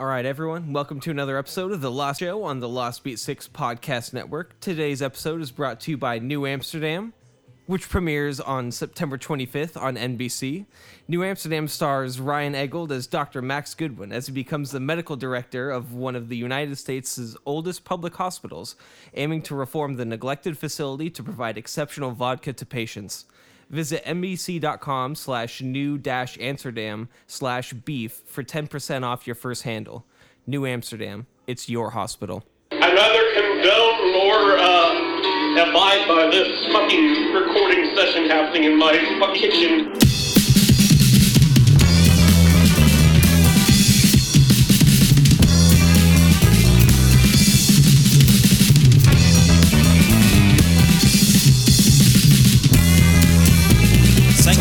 All right, everyone, welcome to another episode of The Lost Show on the Lost Beat 6 Podcast Network. Today's episode is brought to you by New Amsterdam, which premieres on September 25th on NBC. New Amsterdam stars Ryan Eggold as Dr. Max Goodwin as he becomes the medical director of one of the United States' oldest public hospitals, aiming to reform the neglected facility to provide exceptional vodka to patients. Visit nbc.com slash new dash Amsterdam slash beef for 10% off your first handle. New Amsterdam, it's your hospital. I'd rather condone or uh, abide by this fucking recording session happening in my kitchen.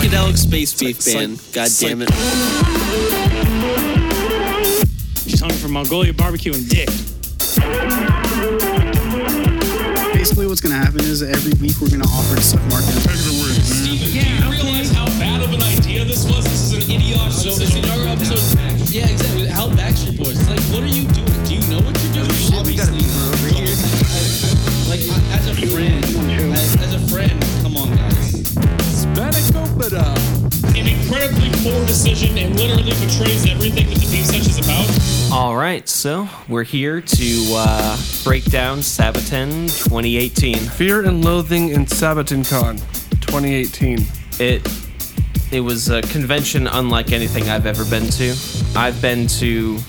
Psychedelic Space Beef Band. God damn it. She's hungry for Mongolia barbecue and dick. Basically, what's going to happen is every week we're going to offer to suck Mark in. Do you realize how bad of an idea this was? This is an idiotic So it's another episode. Yeah, exactly. How Backstreet Boys. Poor decision and literally betrays everything that the Beef Sesh is about. All right, so we're here to uh, break down Saboten 2018. Fear and Loathing in Saboten Con 2018. It it was a convention unlike anything I've ever been to. I've been to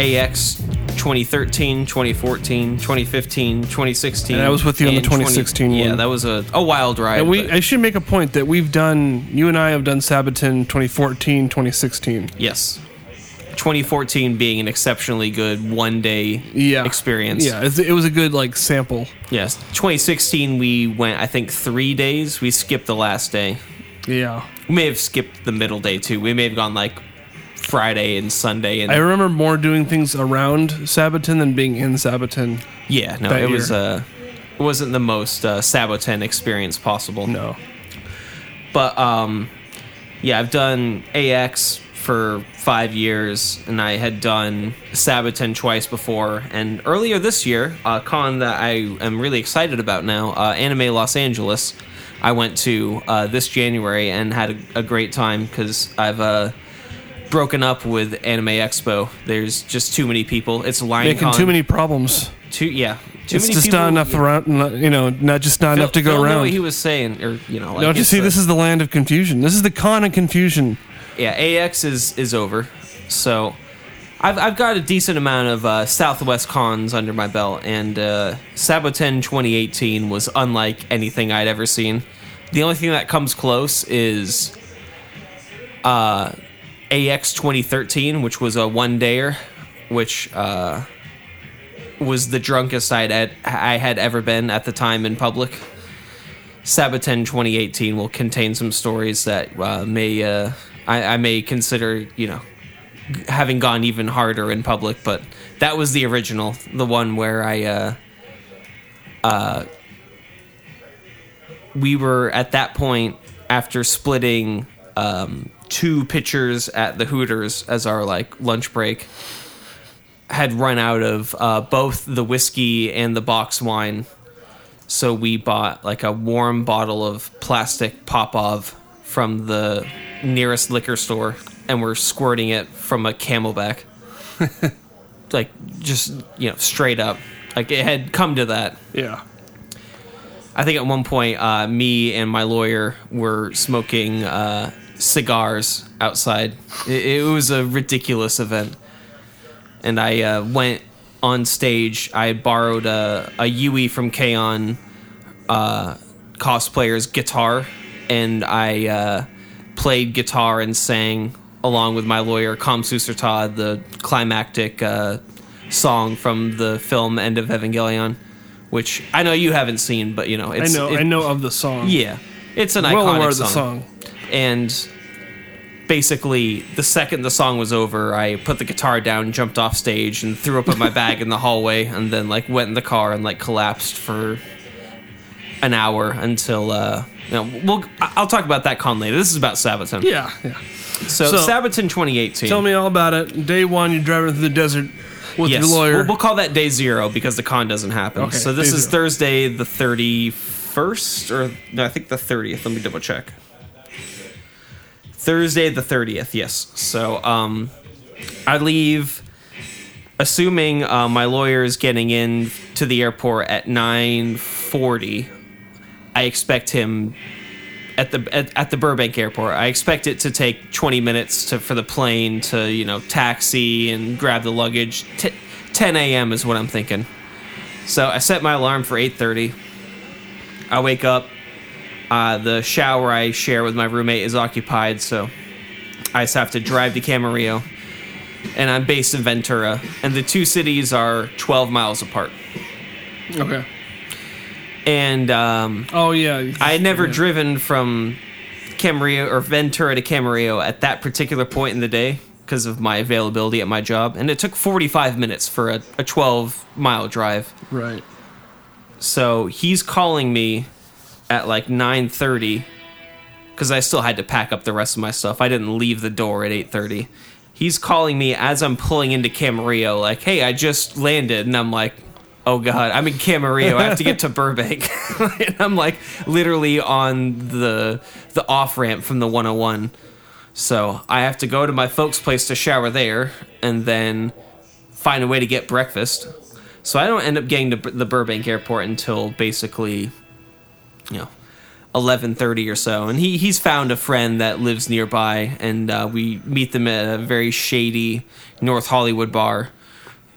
AX 2013, 2014, 2015, 2016. And I was with you on the and 20 2016 Yeah, that was a, a wild ride. And we, but- I should make a point that we've done, you and I have done Saboten 2014, 2016. yes. 2014 being an exceptionally good one day Yeah. experience. Yeah, it was a good, like, sample. Yes. 2016, we went, I think, three days. We skipped the last day. Yeah. We may have skipped the middle day too. We may have gone like Friday and Sunday. And I remember more doing things around Saboten than being in Saboten. yeah, no, it was year. uh, it wasn't the most uh, Saboten experience possible. No. But um, yeah, I've done AX for five years, and I had done Saboten twice before. And earlier this year, a con that I am really excited about now, uh, Anime Los Angeles, I went to uh, this January and had a, a great time because I've uh, broken up with Anime Expo. There's just too many people. It's line Making too many problems. Too yeah. Too it's many just people. not enough around, not- you know, not just not enough to go Phil knew around. What he was saying, or you know, like Don't you it's see? This is the land of confusion. This is the con of confusion. yeah, AX is is over. So I've I've got a decent amount of uh, Southwest cons under my belt, and uh, Saboten 2018 was unlike anything I'd ever seen. The only thing that comes close is uh, AX 2013, which was a one dayer, which uh, was the drunkest I'd ed- I had ever been at the time in public. Saboten 2018 will contain some stories that uh, may uh, I, I may consider you know g- having gone even harder in public, but that was the original, the one where I uh, uh, we were at that point after splitting um, two pitchers at the Hooters as our like lunch break had run out of uh, both the whiskey and the box wine so we bought like a warm bottle of plastic Popov from the nearest liquor store, and we're squirting it from a CamelBak, like just you know straight up. Like it had come to that. Yeah. I think at one point, uh, me and my lawyer were smoking uh, cigars outside. It, it was a ridiculous event, and I uh, went on stage. I borrowed a, a Yui from K-On! uh, cosplayer's guitar, and I uh, played guitar and sang along with my lawyer Kamsu Sertad the climactic uh, song from the film End of Evangelion, which I know you haven't seen, but you know it's I know. it- I know of the song. yeah, it's an Well iconic aware of song. the song. And basically, the second the song was over, I put the guitar down, jumped off stage, and threw up in my bag in the hallway, and then like went in the car and like collapsed for an hour until uh, you know. We'll I'll talk about that con later. This is about Saboten. Yeah. Yeah. So, So- Saboten 2018. Tell me all about it. Day one, you're driving through the desert with yes, your lawyer. We'll, we'll call that day zero because the con doesn't happen. Okay, so this is zero. Thursday the 31st, or no, I think the 30th. Let me double check. Thursday the 30th, yes. So um, I leave, assuming uh, my lawyer is getting in to the airport at 9:40. I expect him at the at, at the Burbank airport. I expect it to take 20 minutes to for the plane to you know taxi and grab the luggage. T- 10 a.m. is what I'm thinking. So I set my alarm for 8:30. I wake up. Uh, the shower I share with my roommate is occupied, so I just have to drive to Camarillo. And I'm based in Ventura, and the two cities are 12 miles apart. okay. And um, Oh yeah. I had never Yeah. driven from Camarillo or Ventura to Camarillo at that particular point in the day because of my availability at my job, and it took 45 minutes for a, a 12 mile drive. Right. So he's calling me at like 9:30 because I still had to pack up the rest of my stuff. I didn't leave the door at 8:30. He's calling me as I'm pulling into Camarillo, like, "Hey, I just landed," and I'm like. Oh God! I'm in Camarillo. I have to get to Burbank, and I'm like literally on the the off ramp from the 101. So I have to go to my folks' place to shower there, and then find a way to get breakfast. So I don't end up getting to the Burbank airport until basically, you know, eleven thirty or so. And he he's found a friend that lives nearby, and uh, we meet them at a very shady North Hollywood bar.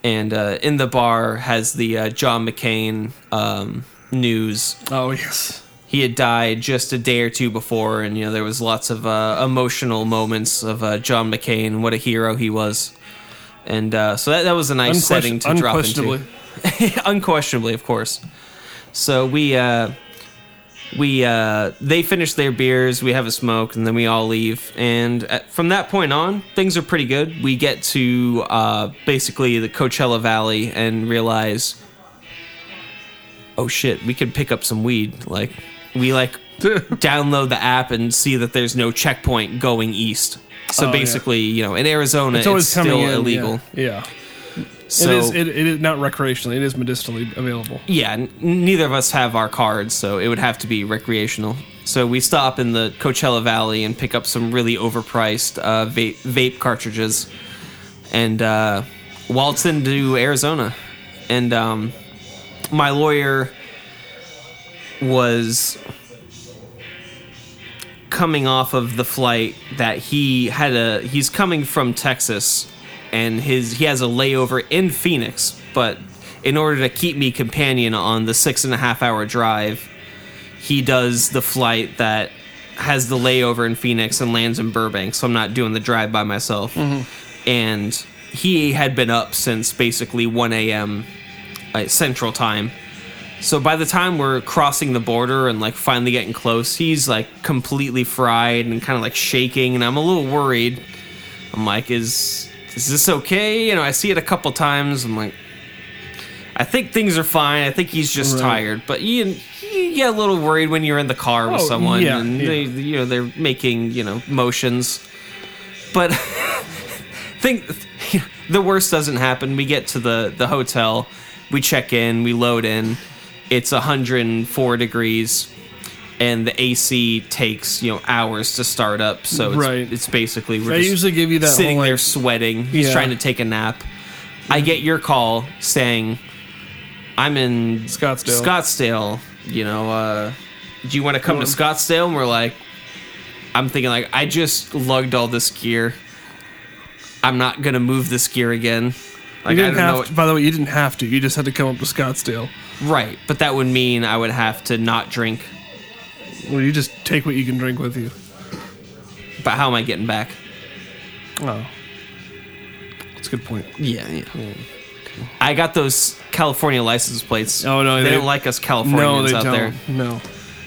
And uh, in the bar has the uh, John McCain um, news Oh yes. he had died just a day or two before, and you know there was lots of uh, emotional moments of uh, John McCain, what a hero he was, and uh, so that, that was a nice Unquestion- setting to drop into. Unquestionably, of course. So we uh, we uh, they finish their beers, we have a smoke, and then we all leave. And at, from that point on, things are pretty good. We get to uh, basically the Coachella Valley and realize oh shit, we could pick up some weed. Like we like download the app and see that there's no checkpoint going east. So Oh, yeah. basically, you know, in Arizona, It's it's, still in. illegal. Yeah. yeah. So it is. It, it is not recreationally. It is medicinally available. yeah, n- neither of us have our cards, so it would have to be recreational. So we stop in the Coachella Valley and pick up some really overpriced uh, vape, vape cartridges, and uh, waltz into Arizona. And um, my lawyer was coming off of the flight that he had a he's coming from Texas and his he has a layover in Phoenix, but in order to keep me companion on the six and a half hour drive, he does the flight that has the layover in Phoenix and lands in Burbank, so I'm not doing the drive by myself. And he had been up since basically 1 a.m. uh, Central Time. So by the time we're crossing the border and like finally getting close, he's like completely fried and kind of like shaking, and I'm a little worried. I'm like, is is this okay? You know, I see it a couple times. I'm like, I think things are fine. I think he's just Right. tired, but you you get a little worried when you're in the car with Oh, someone yeah, and yeah. they you know they're making you know motions, but think the worst doesn't happen. We get to the the hotel, we check in, we load in. It's 104 degrees, and the AC takes you know hours to start up. So it's, Right. it's basically we're They just usually give you that sitting whole, there like- sweating. He's Yeah. trying to take a nap. I get your call saying, "I'm in Scottsdale. Scottsdale. You know, uh, do you want to come to Scottsdale?" And we're like, I'm thinking like I just lugged all this gear. I'm not gonna move this gear again. Like you I didn't don't know. have. To, by the way, you didn't have to. You just had to come up to Scottsdale. Right, but that would mean I would have to not drink. Well, you just take what you can drink with you. But how am I getting back? Oh, that's a good point. Yeah, yeah. I got those California license plates. Oh, no, they, they- don't like us No, Californians they out don't. there. No,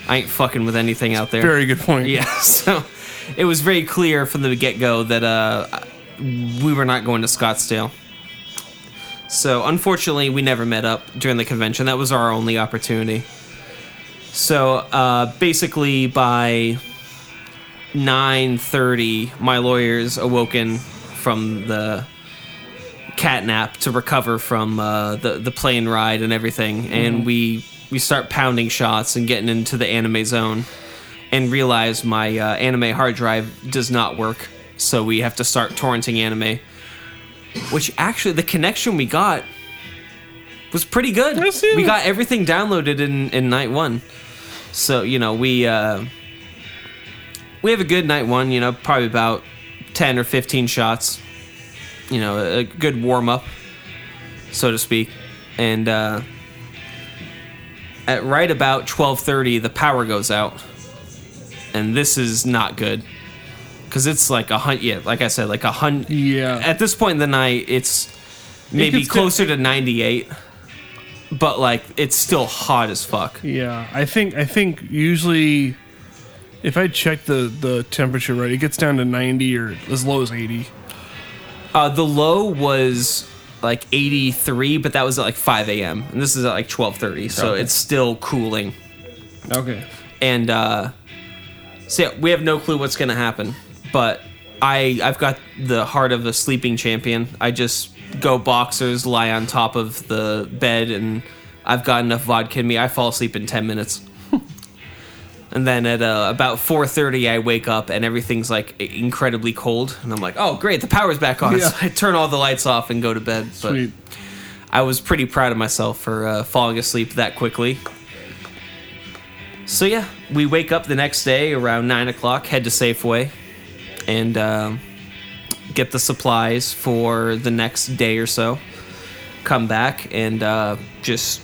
I ain't fucking with anything out there. very good point. Yeah, so it was very clear from the get go that uh, we were not going to Scottsdale. So unfortunately, we never met up during the convention. That was our only opportunity. So uh, basically, by 9:30, my lawyer's awoken from the cat nap to recover from uh, the the plane ride and everything, and we we start pounding shots and getting into the anime zone, and realize my uh, anime hard drive does not work, so we have to start torrenting anime. Which actually, the connection we got was pretty good. We got everything downloaded in in night one, so you know we. Uh, we have a good night one, you know, probably about 10 or 15 shots. You know, a, a good warm up, so to speak. And uh, at right about 12:30 the power goes out. And this is not good. Cuz it's like a hundred yeah, like I said like a hundred Yeah. At this point in the night it's maybe to- closer to 98. But like it's still hot as fuck. Yeah, I think I think usually if I check the the temperature right, it gets down to 90 or as low as 80. Uh, the low was like 83, but that was at like 5 a.m. and this is at like 12:30, so Okay. it's still cooling. Okay. And uh, so yeah, we have no clue what's gonna happen, but I I've got the heart of a sleeping champion. I just go boxers, lie on top of the bed, and I've got enough vodka in me. I fall asleep in 10 minutes. And then at uh, about 4:30, I wake up and everything's like incredibly cold, and I'm like, "Oh, great, the power's back on!" Yeah. So I turn all the lights off and go to bed. But Sweet. I was pretty proud of myself for uh, falling asleep that quickly. So yeah, we wake up the next day around nine o'clock, head to Safeway, and um, get the supplies for the next day or so. Come back and uh, just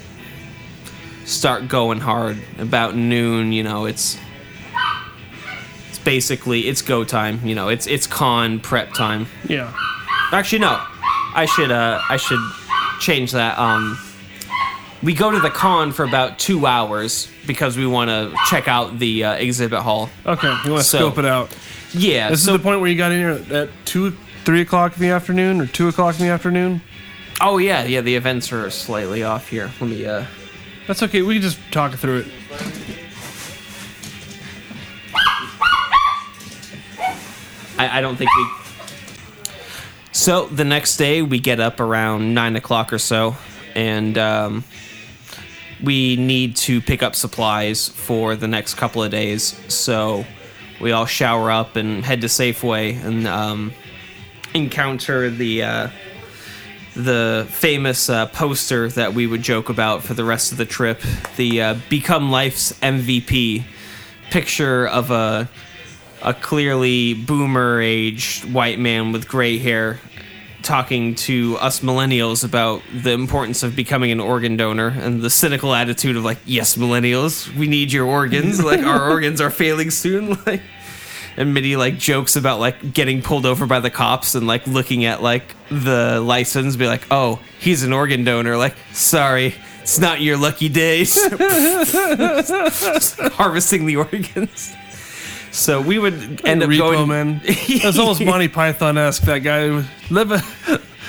start going hard. About noon, you know, it's it's basically it's go time. You know, it's it's con prep time. Yeah. Actually, no. I should uh I should change that. Um, we go to the con for about two hours because we want to check out the uh, exhibit hall. Okay. You want to So- scope it out. Yeah. This so is the point where you got in here at two, three o'clock in the afternoon or two o'clock in the afternoon. oh yeah, yeah. The events are slightly off here. Let me uh. That's okay. We can just talk through it. I, I don't think we. So the next day we get up around nine o'clock or so, and um, we need to pick up supplies for the next couple of days. So we all shower up and head to Safeway and um, encounter the uh, the famous uh, poster that we would joke about for the rest of the trip. The uh, "Become Life's MVP" picture of a a clearly boomer aged white man with gray hair talking to us millennials about the importance of becoming an organ donor and the cynical attitude of like yes millennials we need your organs. Like our organs are failing soon. Like and Mitty like jokes about like getting pulled over by the cops and like looking at like the license be like oh he's an organ donor. Like sorry it's not your lucky day harvesting the organs so we would end up Repo going man. That's almost Monty Python esque. That guy live a,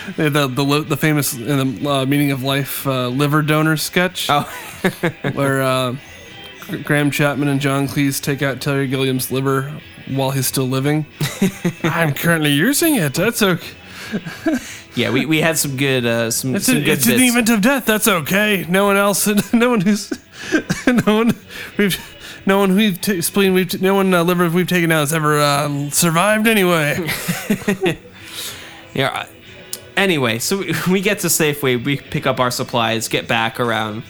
the the the, the famous in the uh, meaning of life uh, liver donor sketch oh where uh, Graham Chapman and John Cleese take out Terry Gilliam's liver while he's still living. I'm currently using it. That's okay. yeah we, we had some good uh some, It's, some an, good it's an event of death. That's okay. No one else. No one who's. No one. We've. No one we've t- spleen we've t- no one uh, liver we've taken out has ever uh, survived anyway. Yeah. Anyway, so we, we get to Safeway, we pick up our supplies, get back around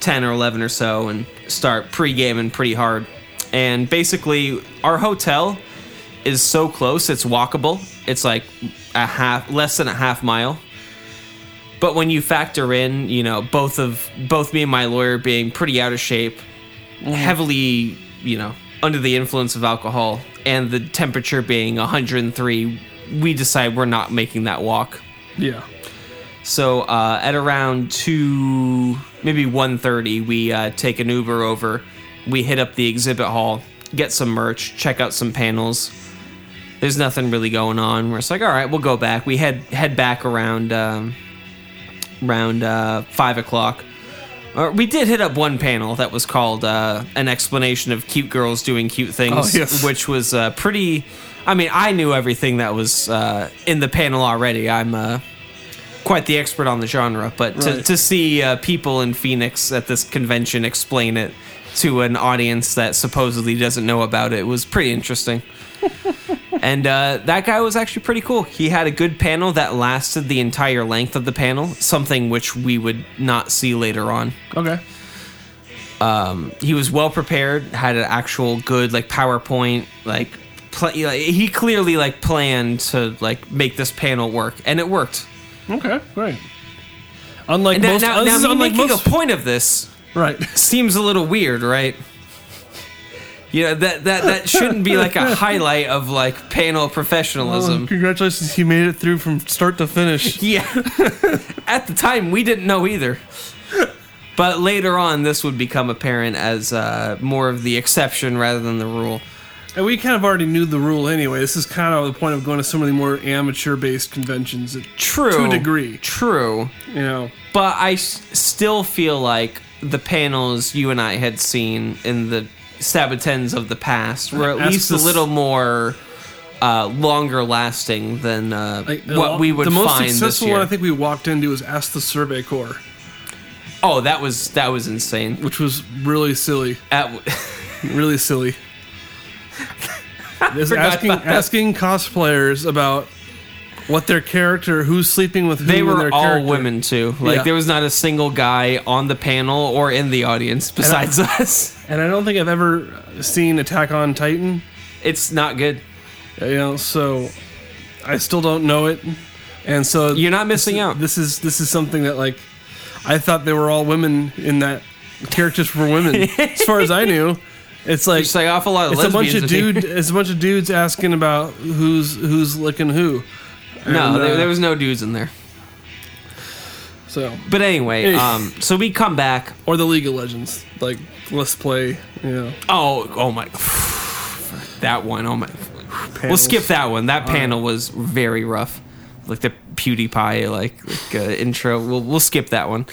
10 or 11 or so, and start pre-gaming pretty hard. And basically, our hotel is so close, it's walkable. It's like a half, less than a half mile. But when you factor in, you know, both of both me and my lawyer being pretty out of shape, heavily, you know, under the influence of alcohol, and the temperature being 103, we decide we're not making that walk. yeah. So uh, at around two, maybe 1.30, we uh, take an Uber over. We hit up the exhibit hall, get some merch, check out some panels. There's nothing really going on. We're just like, all right, we'll go back. We head head back around um, around uh, five o'clock. Or we did hit up one panel that was called uh, an explanation of cute girls doing cute things, Oh, yes. which was uh, pretty. I mean, I knew everything that was uh, in the panel already. I'm uh, quite the expert on the genre, but to, Right. to see uh, people in Phoenix at this convention explain it to an audience that supposedly doesn't know about it was pretty interesting. and uh, that guy was actually pretty cool. He had a good panel that lasted the entire length of the panel, something which we would not see later on. Okay. He was well prepared, had an actual good like PowerPoint, like, pl- like he clearly like planned to like make this panel work, and it worked. Okay. Great. Unlike And most, now, this now is me unlike making most, a point of this right? seems a little weird, right? You know that that that shouldn't be like a highlight of like panel Well, professionalism. congratulations, you made it through from start to finish. Yeah. At the time, we didn't know either. But later on, this would become apparent as uh, more of the exception rather than the rule. And we kind of already knew the rule anyway. This is kind of the point of going to some of the more amateur-based conventions. True. To a degree. True. You know. But I s- still feel like the panels you and I had seen in the Sabotens of the past were at Ask least this- a little more uh, longer lasting than uh, Like, what we would the most find this successful year. one I think we walked into was Ask the Survey Corps, oh, that was that was insane. which was really silly. At, Really silly. Forgot asking about that. asking cosplayers about what their character, who's sleeping with who, they were all character. women too. Like Yeah. there was not a single guy on the panel or in the audience besides us. And I don't think I've ever seen Attack on Titan. It's not good. You know, so I still don't know it, and so You're not missing out. This is this is something that like I thought they were all women in that characters were women. as far as I knew, it's like It's like awful lot of it's a bunch of dude. It's a bunch of dudes asking about who's who's licking who. No, there, uh, there was no dudes in there. so But anyway, um, so we come back. or the League of Legends. Like let's play. You know, Oh, oh my, that one. Oh my, we'll skip that one. That panel was very rough, like the PewDiePie like, like uh, intro. We'll we'll skip that one.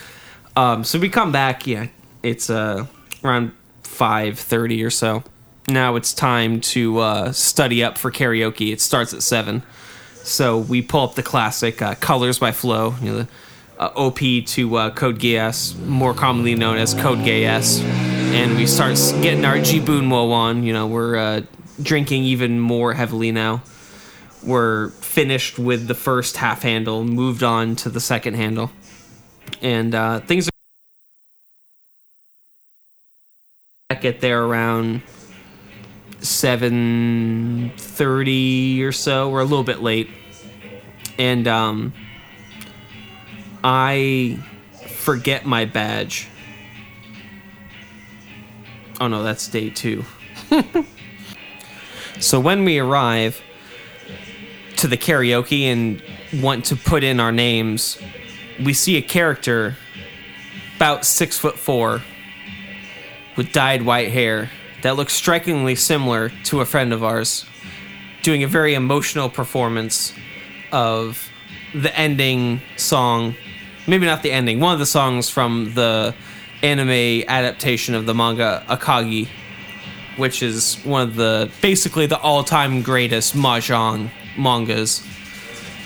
Um, so we come back. Yeah, it's uh around five thirty or so. Now it's time to uh, study up for karaoke. It starts at seven. So we pull up the classic uh, "Colors" by FLOW, you know, the uh, OP to uh, Code Geass, more commonly known as Code Geass, and we start getting our Jibunwo on. You know, we're uh, drinking even more heavily now. We're finished with the first half handle, moved on to the second handle, and uh, things are get there around seven thirty or so. We're a little bit late, and um, I forget my badge. Oh no, that's day two. so when we arrive to the karaoke and want to put in our names, we see a character about six foot four with dyed white hair that looks strikingly similar to a friend of ours doing a very emotional performance of the ending song maybe not the ending one of the songs from the anime adaptation of the manga akagi which is one of the basically the all-time greatest mahjong mangas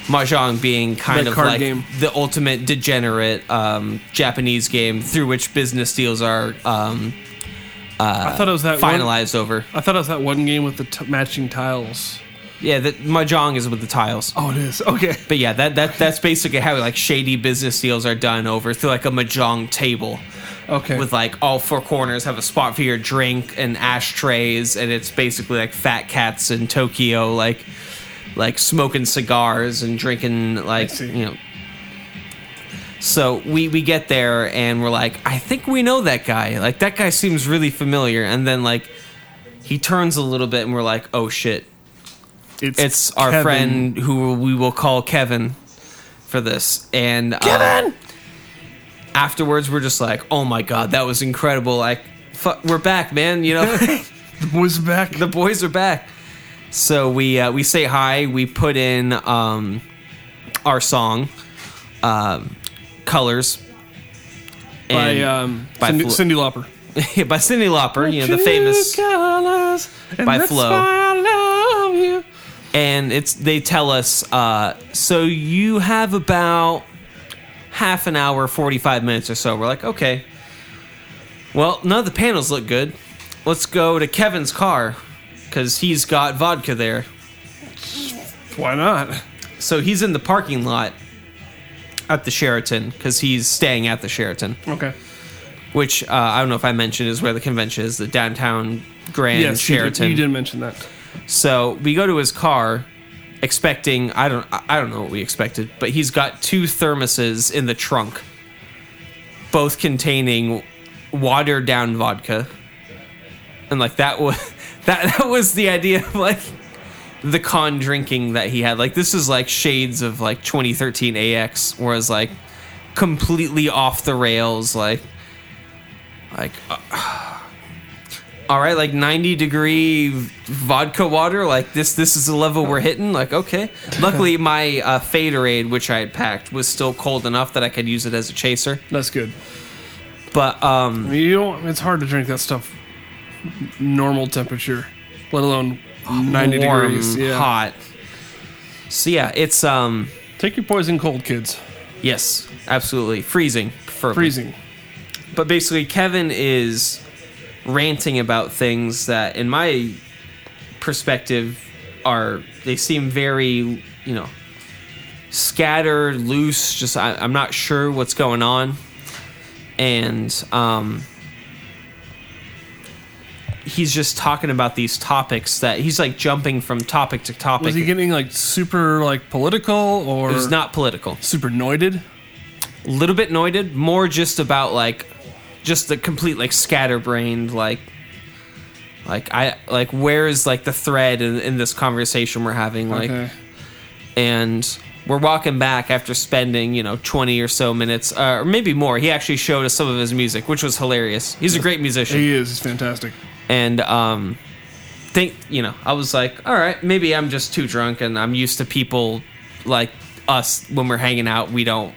mahjong being kind That of like game. the ultimate degenerate um, japanese game through which business deals are um, Uh, I thought it was that one, finalized over I thought it was that one game with the t- matching tiles. yeah the mahjong is with the tiles Oh, it is. Okay. But yeah, that, that that's basically how like shady business deals are done over through like a mahjong table Okay. with like all four corners have a spot for your drink and ashtrays, and it's basically like fat cats in Tokyo, like like smoking cigars and drinking like you know. So we we get there and we're like, I think we know that guy. Like that guy seems really familiar, and then like he turns a little bit and we're like, oh shit, it's our Kevin. friend who we will call Kevin for this. And Kevin. afterwards, we're just like, "Oh my god, that was incredible!" Like, fuck, we're back, man. You know, The boys are back. the boys are back. So we uh, we say hi. We put in um, our song, um, "Colors," by um, by Cindy, FLOW- Cyndi Lauper. by Cyndi Lauper, you know, the famous. by FLOW. I love you. and it's they tell us uh, so you have about half an hour 45 minutes or so we're like okay well none of the panels look good let's go to kevin's car because he's got vodka there Why not? so he's in the parking lot at the sheraton because he's staying at the sheraton Okay. which uh, i don't know if i mentioned is where the convention is the downtown grand yes, you did, sheraton you did mention that. So we go to his car, expecting I don't I don't know what we expected, but he's got two thermoses in the trunk, both containing watered down vodka, and like that was that that was the idea of like the con drinking that he had. Like this is like shades of like 2013 AX, whereas like completely off the rails, like like. uh, all right, like 90 degree vodka water. Like this, this is the level we're hitting. Like okay. Luckily, my uh, Faderade, which I had packed, was still cold enough that I could use it as a chaser. That's good. But um, I mean, you don't. It's hard to drink that stuff normal temperature, let alone ninety warm, degrees. Yeah. hot. So yeah, it's um, Take your poison cold, kids. yes, absolutely freezing. preferably. Freezing. But basically, Kevin is ranting about things that, in my perspective, are they seem very, you know, scattered, loose. Just I, I'm not sure what's going on, and um, he's just talking about these topics that he's like jumping from topic to topic. Was he getting like super like political or it was not political. super noided? a little bit noited, more just about like just the complete like scatterbrained like like I like where is like the thread in, in this conversation we're having like okay. and we're walking back after spending you know 20 or so minutes uh, or maybe more he actually showed us some of his music which was hilarious he's a great musician He is. He's fantastic. And um think you know i was like all right maybe i'm just too drunk and i'm used to people like us when we're hanging out we don't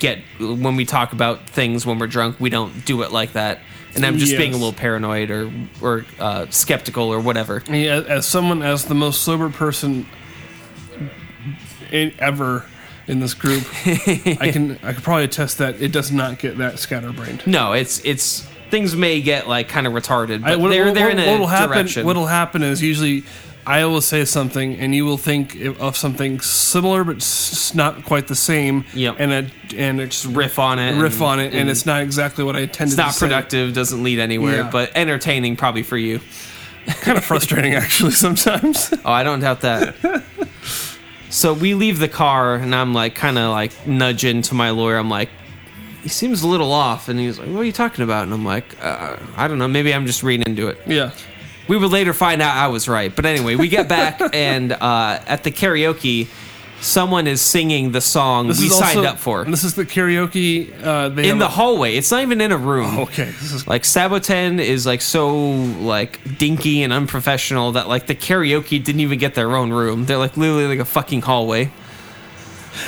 get when we talk about things when we're drunk we don't do it like that. And i'm just being a little paranoid or or uh, skeptical or whatever. He, as, as someone, as the most sober person in, ever in this group, I can I could probably attest that it does not get that scatterbrained. no it's it's things may get like kind of retarded but I- what- they're what- they're in a what'll happen, direction What'll happen is usually I will say something and you will think of something similar but s- not quite the same. Yep. And it and it's riff on it riff and- on it, and, and it's not exactly what I intended. it's not to say. productive doesn't lead anywhere Yeah. but entertaining probably for you Kind of frustrating, actually, sometimes. Oh, I don't doubt that. so we leave the car, and I'm like, kind of like nudging to my lawyer. I'm like, he seems a little off, and he's like, "What are you talking about?" And I'm like, uh, "I don't know. Maybe I'm just reading into it." yeah. We would later find out I was right, but anyway, we get back, and uh, at the karaoke, someone is singing the song we is signed also- up for This is the karaoke. Uh, they in the a- hallway. It's not even in a room. Okay, this is Like Saboten is like so like dinky and unprofessional that like the karaoke didn't even get their own room. They're like literally like a fucking hallway.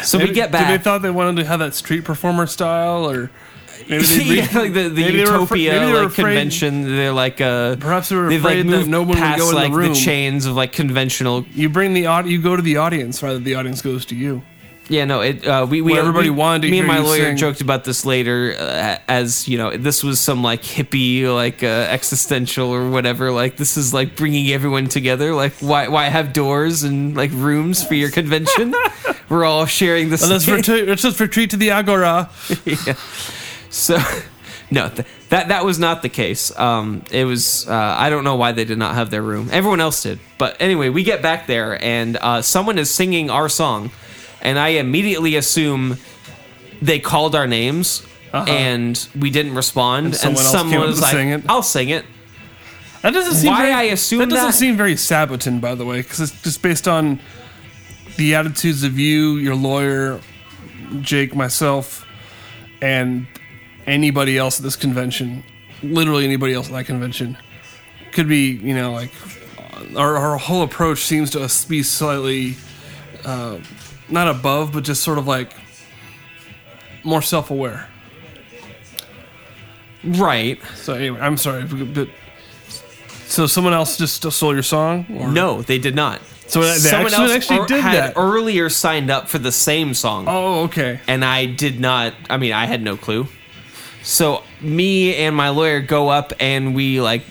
So we get back. Did they thought they wanted to have that street performer style, or maybe they re- yeah, like the, the maybe they were afra- Utopia maybe they were like afraid- convention. They're like uh Perhaps they were they've like afraid that no one would go in the like room. chains of like conventional. You bring the aud- you go to the audience rather than the audience goes to you. Yeah, no, it. Uh, we we Well, everybody we- wanted Me and my lawyer sing. joked about this later, uh, as you know, this was some like hippie, like uh, existential or whatever. Like this is like bringing everyone together. Like why why have doors and like rooms for your convention? We're all sharing the Let's same. retreat. Let's just retreat to the agora. yeah. So, no, th- that that was not the case. Um, it was uh, I don't know why they did not have their room. Everyone else did. But anyway, we get back there and uh, someone is singing our song, and I immediately assume they called our names. And we didn't respond, and, Uh-huh. someone else someone was like, sing. "I'll sing it." That doesn't seem Why very, I assume that doesn't that? seem very Saboten, by the way, because it's just based on the attitudes of you, your lawyer, Jake, myself, and anybody else at this convention. Literally anybody else at that convention could be, you know, like our, our whole approach seems to us be slightly uh, not above, but just sort of like more self-aware. Right. So anyway, I'm sorry, but so someone else just stole your song? Or? No, they did not. So Someone actually- else actually did had that. earlier signed up for the same song. Oh, okay. and I did not. I mean, I had no clue. So me and my lawyer go up and we like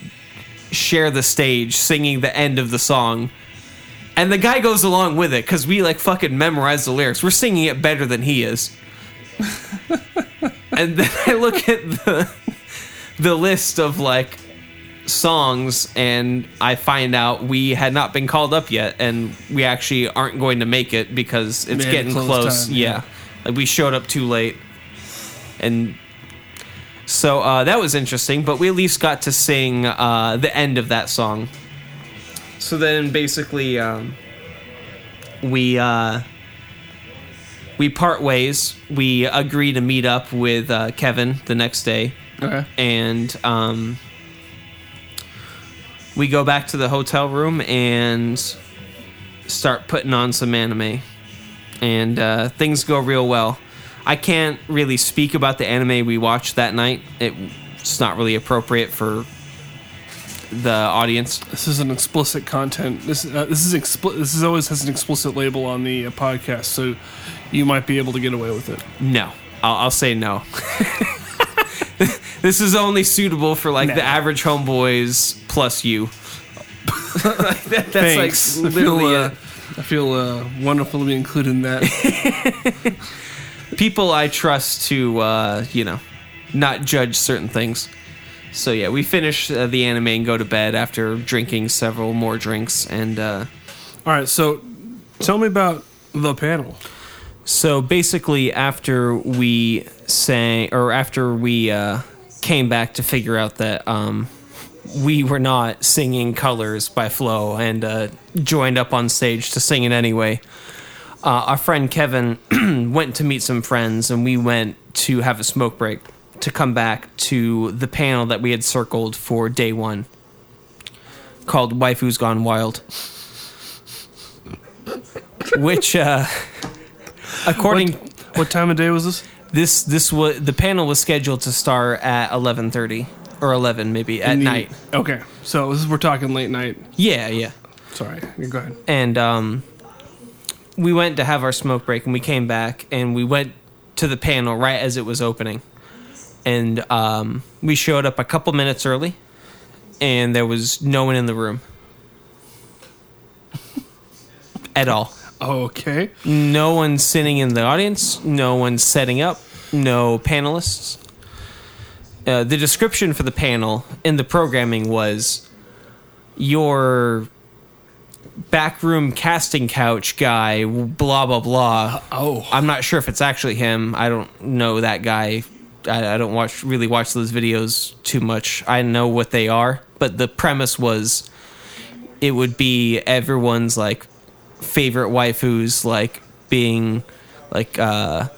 share the stage, singing the end of the song, and the guy goes along with it because we like fucking memorize the lyrics. We're singing it better than he is. and then I look at the the list of like songs and I find out we had not been called up yet and we actually aren't going to make it because it's had getting close close. time, yeah. yeah. Like we showed up too late. And so uh, that was interesting, but we at least got to sing uh, the end of that song. So then basically um, we uh, we part ways. We agree to meet up with uh, Kevin the next day Okay. and um, we go back to the hotel room and start putting on some anime. And uh, things go real well. I can't really speak about the anime we watched that night. It, it's not really appropriate for the audience. This is an explicit content. This uh, this is expli- This is always has an explicit label on the uh, podcast, so you might be able to get away with it. no. I'll, I'll say no this is only suitable for like the average homeboys plus you Like, that- that's Thanks. like I feel, uh. I feel uh, wonderful to be included in that. people I trust to, uh, you know, not judge certain things. So yeah, we finish uh, the anime and go to bed after drinking several more drinks, and uh, All right, so tell me about the panel. So basically after we sang or after we uh, came back to figure out that um, we were not singing "Colors" by FLOW and uh, joined up on stage to sing it anyway. Uh, our friend Kevin went to meet some friends, and we went to have a smoke break to come back to the panel that we had circled for day one, called "Waifu's Gone Wild," which, uh, according What time of day was this? this this was the panel was scheduled to start at 11:30 or 11 maybe at the- night. Okay, so this is, we're talking late night. Yeah, yeah. Sorry, go ahead. And um we went to have our smoke break and we came back and we went to the panel right as it was opening. And um we showed up a couple minutes early and there was no one in the room. At all. Okay. No one sitting in the audience, no one setting up, no panelists. Uh, the description for the panel in the programming was your backroom casting couch guy, blah, blah, blah. Oh. I'm not sure if it's actually him. I don't know that guy. I, I don't watch really watch those videos too much. I know what they are, but the premise was it would be everyone's like favorite waifus like being like uh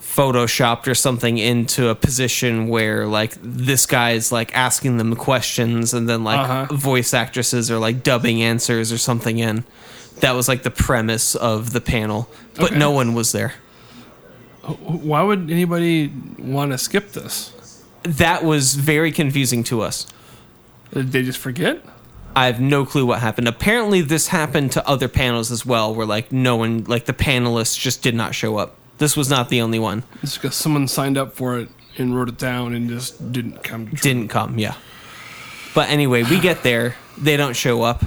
photoshopped or something into a position where like this guy's like asking them questions and then like Uh-huh. voice actresses are like dubbing answers or something in that was like the premise of the panel but Okay. no one was there Why would anybody want to skip this? that was very confusing to us Did they just forget? I have no clue what happened. Apparently, this happened to other panels as well, where like no one, like the panelists, just did not show up. This was not the only one. It's because someone signed up for it and wrote it down and just didn't come. Didn't come, yeah. But anyway, we get there. They don't show up.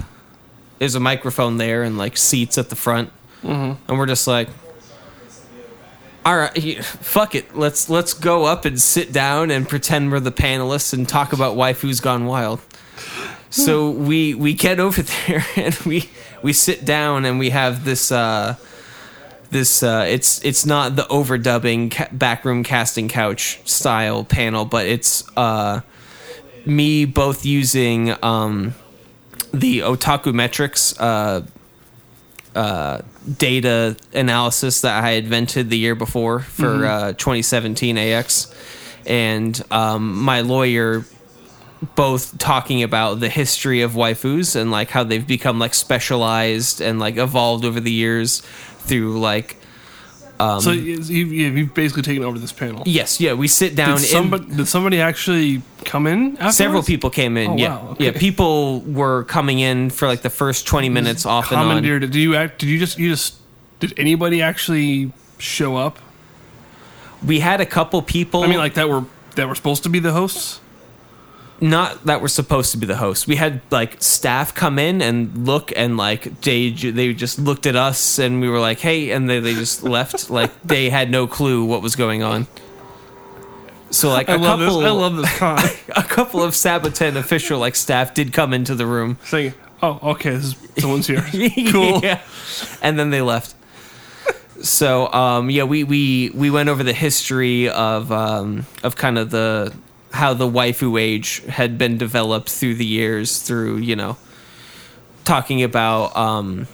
There's a microphone there and like seats at the front, mm-hmm. and we're just like, all right, fuck it. Let's let's go up and sit down and pretend we're the panelists and talk about waifu's gone wild. So we we get over there and we we sit down and we have this uh this uh it's it's not the overdubbing ca- backroom casting couch style panel but it's uh me both using um the otaku metrics uh uh data analysis that I invented the year before for uh 2017 AX and um my lawyer both talking about the history of waifus and like how they've become like specialized and like evolved over the years through like um, so you, you, you've basically taken over this panel. Yes, yeah, we sit down. Did in- somebody, did somebody actually come in? Afterwards? Several people came in. Oh, yeah, wow, okay. yeah. People were coming in for like the first twenty minutes off and on. Did you act? Did you just? You just? Did anybody actually show up? We had a couple people. I mean, like that were that were supposed to be the hosts. Not that were supposed to be the host. We had like staff come in and look and like they they just looked at us and we were like, hey, and they they just left. like they had no clue what was going on. So like a I love couple, this. I love this con. a couple of Saboten official like staff did come into the room. Saying, "Oh, okay, this is, someone's here. Cool." yeah. And then they left. So um, yeah, we, we we went over the history of um, of kind of the how the waifu age had been developed through the years through you know talking about um,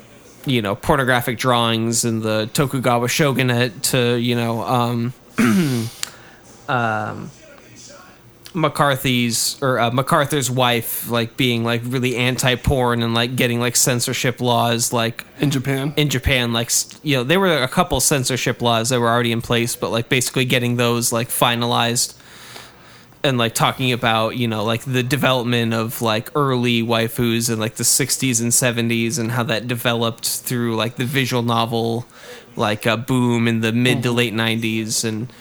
you know pornographic drawings and the Tokugawa shogunate to you know um, um, McCarthy's or uh, MacArthur's wife like being like really anti-porn and like getting like censorship laws like In Japan. in Japan like you know there were a couple censorship laws that were already in place but like basically getting those like finalized and like talking about you know like the development of like early waifus in like the 60s and 70s and how that developed through like the visual novel like a boom in the mid to late 90s and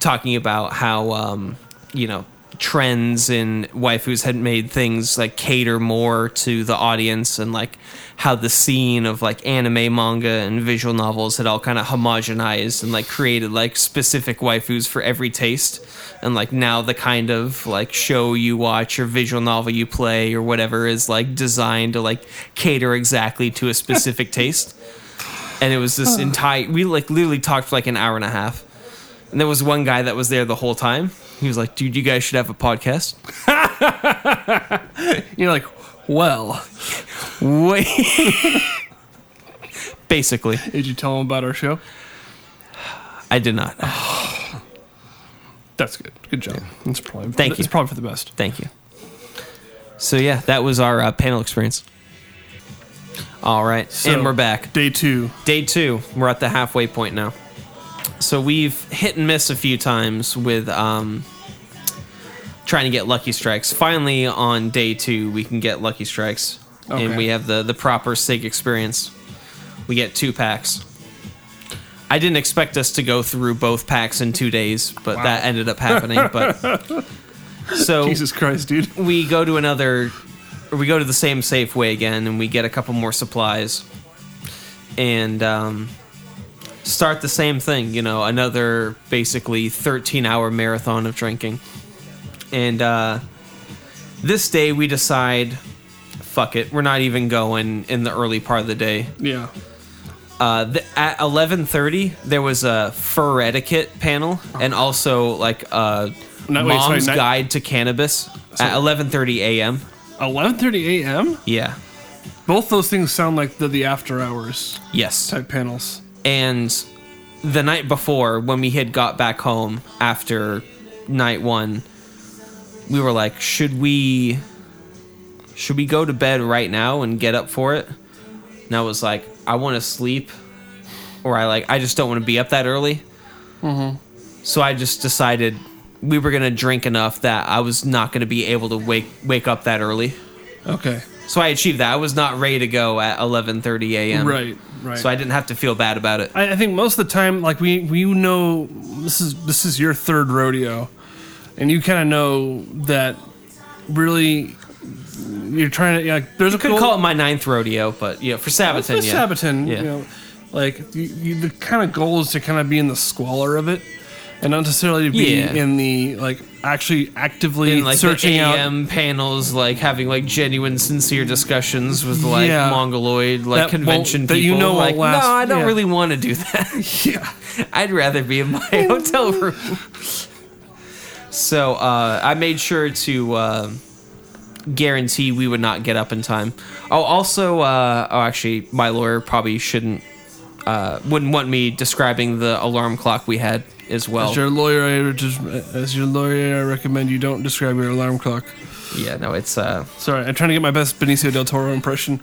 talking about how um you know trends in waifus had made things like cater more to the audience and like how the scene of like anime manga and visual novels had all kind of homogenized and like created like specific waifus for every taste. And like now the kind of like show you watch or visual novel you play or whatever is like designed to like cater exactly to a specific taste. And it was this entire we like literally talked for like an hour and a half. And there was one guy that was there the whole time he was like dude you guys should have a podcast You're like, well, Wait. basically did you tell them about our show? i did not That's good. Good job. That's probably Thank It's you. probably for the best. Thank you. So yeah, that was our uh, panel experience. All right, So- and we're back. Day two. Day two. We're at the halfway point now. So we've hit and miss a few times with um, trying to get lucky strikes. Finally, on day two, we can get lucky strikes, Okay. and we have the the proper sig experience. We get two packs. I didn't expect us to go through both packs in two days, but that ended up happening. But so Jesus Christ, dude. we go to another we go to the same Safeway again and we get a couple more supplies and um, start the same thing you know another basically 13 hour marathon of drinking and uh, this day we decide fuck it we're not even going in the early part of the day Yeah. uh, the, at 11:30 there was a fur etiquette panel and also like a No, wait, sorry, mom's not- guide to cannabis at 11:30 a.m. 11:30 a.m. Yeah. Both those things sound like the, the after hours Yes. type panels. And the night before, when we had got back home after night one, we were like, should we should we go to bed right now and get up for it? And I was like, I want to sleep, or I like I just don't want to be up that early. Mm-hmm. So I just decided we were gonna drink enough that I was not gonna be able to wake wake up that early. Okay. So I achieved that. I was not ready to go at 11:30 a.m. Right. Right. So I didn't have to feel bad about it. I, I think most of the time, like we we know this is this is your third rodeo, and you kind of know that really you're trying to yeah, like there's a Could goal- call it my ninth rodeo, but yeah, for Saboten, for yeah. Saboten, Yeah. you know, like you, you, the kind of goal is to kind of be in the squalor of it, and not necessarily to be Yeah. in the like actually actively In like searching the out. Panels, like having like genuine, sincere discussions with like Yeah. mongoloid like That convention won't- that you know like, last- no, I don't yeah. really want to do that. Yeah. I'd rather be in my hotel room. so uh, I made sure to uh, guarantee we would not get up in time. Oh, also, uh, oh, actually, my lawyer probably shouldn't, uh, wouldn't want me describing the alarm clock we had as well. As your lawyer, I just as your lawyer, I recommend you don't describe your alarm clock. Yeah, no, it's uh, Sorry, I'm trying to get my best Benicio del Toro impression.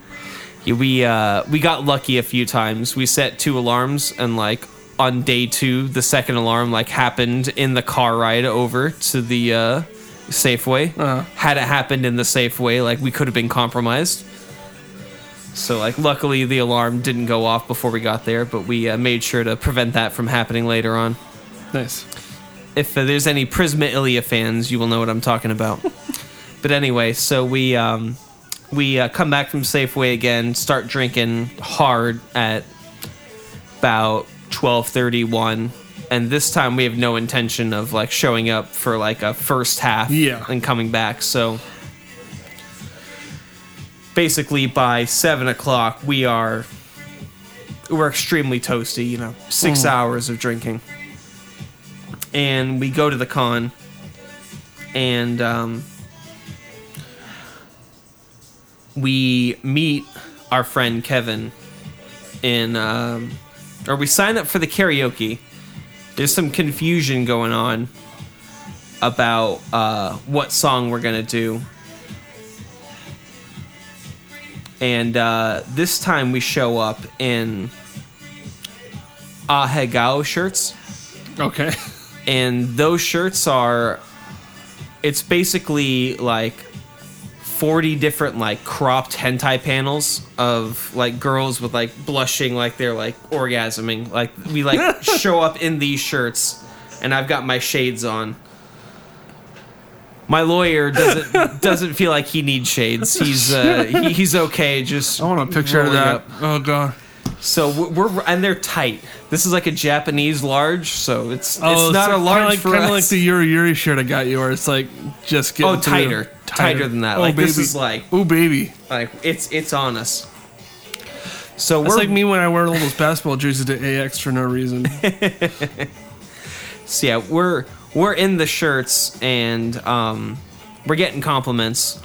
Yeah, we uh, we got lucky a few times. We set two alarms, and like on day two, the second alarm like happened in the car ride over to the uh, Safeway. Uh-huh. Had it happened in the Safeway, like we could have been compromised. So like, luckily the alarm didn't go off before we got there, but we uh, made sure to prevent that from happening later on. Nice. If uh, there's any Prisma Illya fans, you will know what I'm talking about. but anyway, so we um, we uh, come back from Safeway again, start drinking hard at about 12:31, and this time we have no intention of like showing up for like a first half Yeah. and coming back. So basically, by seven o'clock, we are we're extremely toasty. You know, six hours of drinking and we go to the con and um, we meet our friend Kevin in um, or we sign up for the karaoke. There's some confusion going on about uh, what song we're gonna do. And uh, this time we show up in Ahegao shirts. Okay. and those shirts are it's basically like 40 different like cropped hentai panels of like girls with like blushing like they're like orgasming. Like we like show up in these shirts and i've got my shades on my lawyer doesn't doesn't feel like he needs shades he's uh he, he's okay just I want a picture of that. up. Oh god. so we're, we're and they're tight this is like a japanese large so it's Oh, it's not a large like, for kinda like the Yuri Yuri shirt I got you, where it's like just getting Oh, through. tighter. Tighter than that. Oh, Like, baby. this is like- oh baby. like it's it's on us. So It's we're like me when I wear all those basketball jerseys to AX for no reason. so yeah we're we're in the shirts and um, we're getting compliments.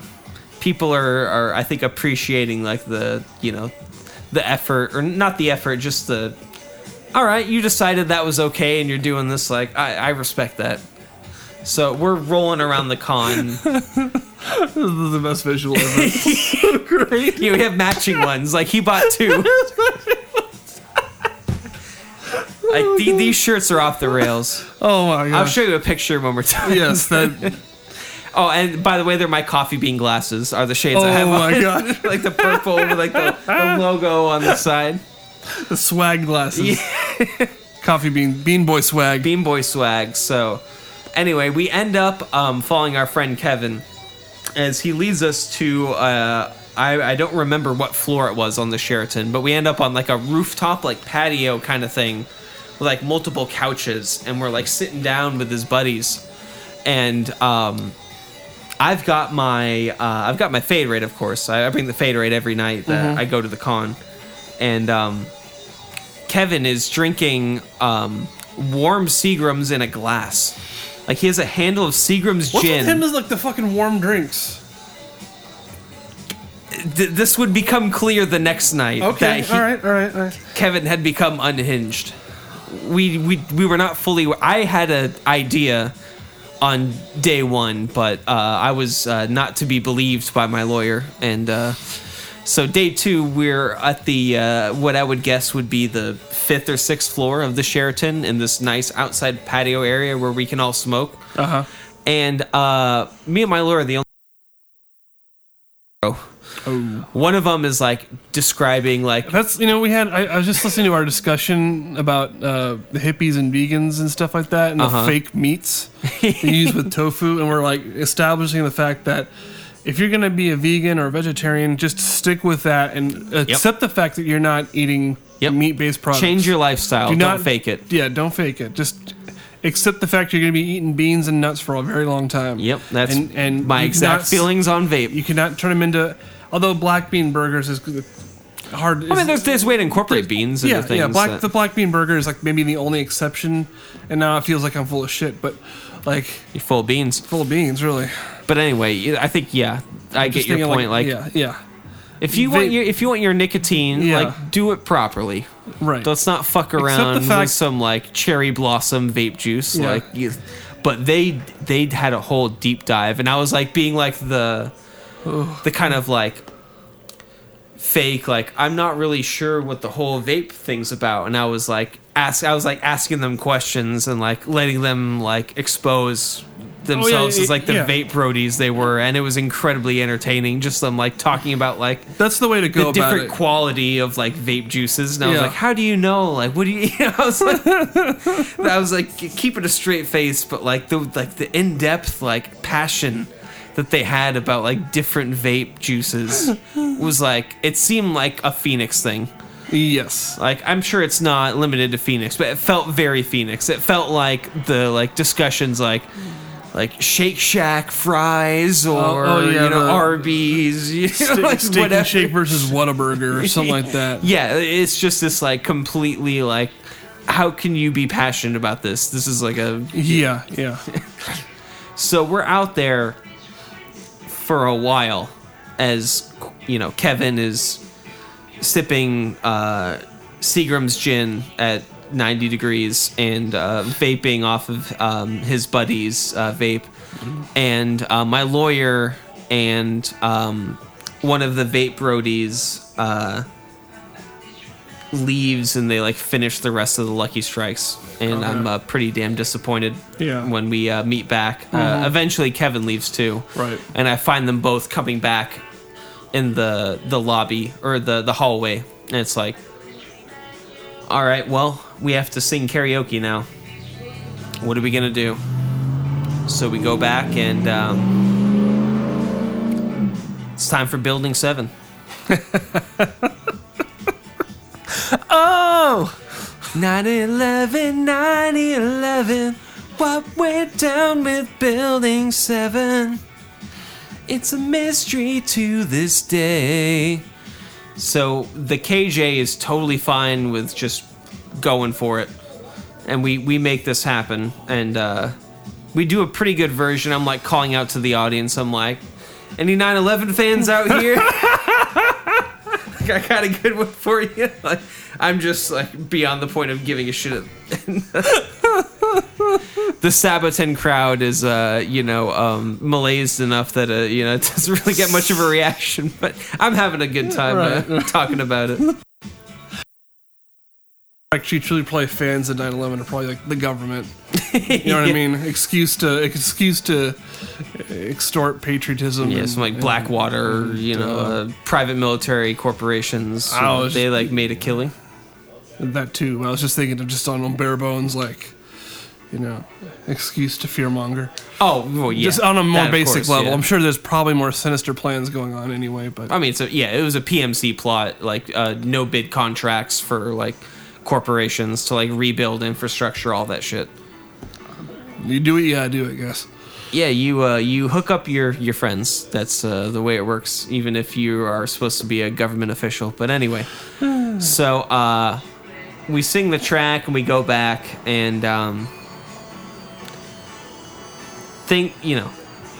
People are are I think appreciating like the you know the effort or not the effort just the all right you decided that was okay and you're doing this like I, I respect that. So we're rolling around the con. this is the best visual ever. Yeah, we have matching ones. Like he bought two. like the, these shirts are off the rails. oh my god! I'll show you a picture when we're done. yes, that. Oh, and by the way, they're my coffee bean glasses. Are the shades I have? Oh my on. god. like the purple with like the, the logo on the side. The swag glasses. Coffee bean bean boy swag. Bean Boy swag. So, anyway, we end up um, following our friend Kevin as he leads us to. Uh, I, I don't remember what floor it was on the Sheraton, but we end up on like a rooftop, like patio kind of thing, like multiple couches, and we're like sitting down with his buddies, and um, I've got my uh, I've got my fade rate, of course. I, I bring the fade rate every night that I go to the con, and um, Kevin is drinking um, warm Seagrams in a glass. Like he has a handle of Seagram's What's gin. with him is like the fucking warm drinks. Th- this would become clear the next night Okay, that he, all right, all right, all right. Kevin had become unhinged. We we we were not fully. I had an idea on day one, but uh, I was uh, not to be believed by my lawyer, and uh, so day two we're at the uh, what I would guess would be the fifth or sixth floor of the Sheraton in this nice outside patio area where we can all smoke. Uh huh. And uh, me and my lawyer are the only. One of them is like describing like That's you know we had I, I was just listening to our discussion about uh, the hippies and vegans and stuff like that and Uh-huh. the fake meats they use with tofu and we're like establishing the fact that if you're gonna be a vegan or a vegetarian just stick with that and accept the fact that you're not eating Yep. meat-based products. change your lifestyle. Do Don't not fake it. Yeah, don't fake it. Just accept the fact you're gonna be eating beans and nuts for a very long time. Yep, that's and, and my you exact cannot- feelings on vape. You cannot turn them into. Although black bean burgers is hard. I mean, there's there's way to incorporate beans into yeah, things. yeah. Black that- the black bean burger is like maybe the only exception, and now it feels like I'm full of shit. But like you're full of beans. full of beans, really. But anyway, I think yeah, I get your point. Like, yeah, yeah, if you want your if you want your nicotine, Yeah. like do it properly. right. Let's not fuck around fact- with some like cherry blossom vape juice. Yeah. Like, you, but they they had a whole deep dive, and I was like being like the the kind of like fake like I'm not really sure what the whole vape thing's about. And I was like ask I was like asking them questions and like letting them like expose themselves oh, yeah, as like the yeah. vape roadies they were. And it was incredibly entertaining just them like talking about like That's the way to go the different it. quality of like vape juices. And I was like how do you know? Like what do you, you know, I was like I was like keep it a straight face but like the like the in-depth like passion that they had about like different vape juices was like it seemed like a Phoenix thing. yes. Like I'm sure it's not limited to Phoenix, but it felt very Phoenix. It felt like the like discussions like like Shake Shack fries oh, or oh, yeah, you know the- Arby's, you know, like steak whatever. and shake versus Whataburger or something like that. Yeah, it's just this like completely like how can you be passionate about this? This is like a Yeah, yeah. so we're out there for a while as you know Kevin is sipping uh, Seagram's gin at 90 degrees and uh, vaping off of um, his buddy's uh, vape, and uh, my lawyer and um, one of the vape roadies uh, leaves and they like finish the rest of the Lucky Strikes, and I'm uh, pretty damn disappointed Yeah. when we uh, meet back. Uh, eventually, Kevin leaves too, Right. And I find them both coming back in the the lobby or the the hallway, and it's like, all right, well, we have to sing karaoke now. What are we gonna do? So we go back and um, it's time for Building Seven. oh, 9/11, 9/11. What went down with Building Seven? It's a mystery to this day. So the KJ is totally fine with just going for it, and we we make this happen, and uh, we do a pretty good version. I'm like calling out to the audience. I'm like, any 9/11 fans out here? I got a good one for you. Like, I'm just like beyond the point of giving a shit. the Saboten crowd is, uh, you know, um, malaised enough that, uh, you know, it doesn't really get much of a reaction. But I'm having a good time uh, talking about it. Actually, truly play fans of 9/11 are probably like the government. You know what I mean? Excuse to excuse to extort patriotism. Yeah, and- some like and- Blackwater, you know, uh, private military corporations. I was- they like made a killing. that too. I was just thinking of just on bare bones, like you know, excuse to fearmonger. Oh, well, yeah. just on a more that, basic course, level. yeah. I'm sure there's probably more sinister plans going on anyway. But I mean, so yeah, it was a PMC plot, like uh, no bid contracts for like corporations to like rebuild infrastructure, all that shit. you do what you gotta do, I guess. Yeah, you uh, you hook up your your friends. That's uh, the way it works, even if you are supposed to be a government official. But anyway, so uh, we sing the track and we go back and um, think you know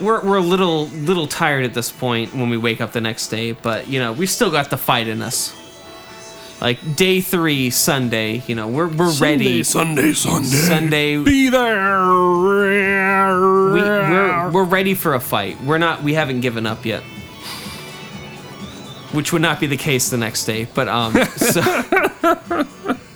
we're we're a little little tired at this point when we wake up the next day, but you know we still got the fight in us. Like day three, Sunday, you know we're we're ready. Sunday, Sunday, Sunday, Be there. we, we're we're ready for a fight. We're not. We haven't given up yet. Which would not be the case the next day, but um, so,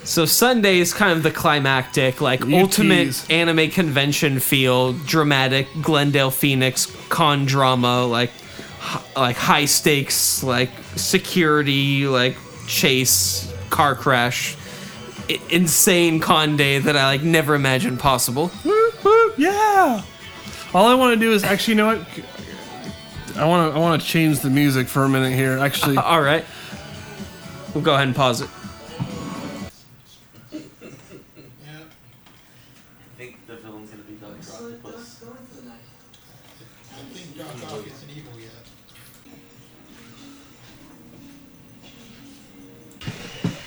so Sunday is kind of the climactic, like You ultimate tease. anime convention feel, dramatic Glendale Phoenix con drama, like like high stakes, like security, like chase, car crash, I- insane con day that I like never imagined possible. Yeah. All I want to do is actually, you know what? I want to. I want to change the music for a minute here. Actually, All right. We'll go ahead and pause it.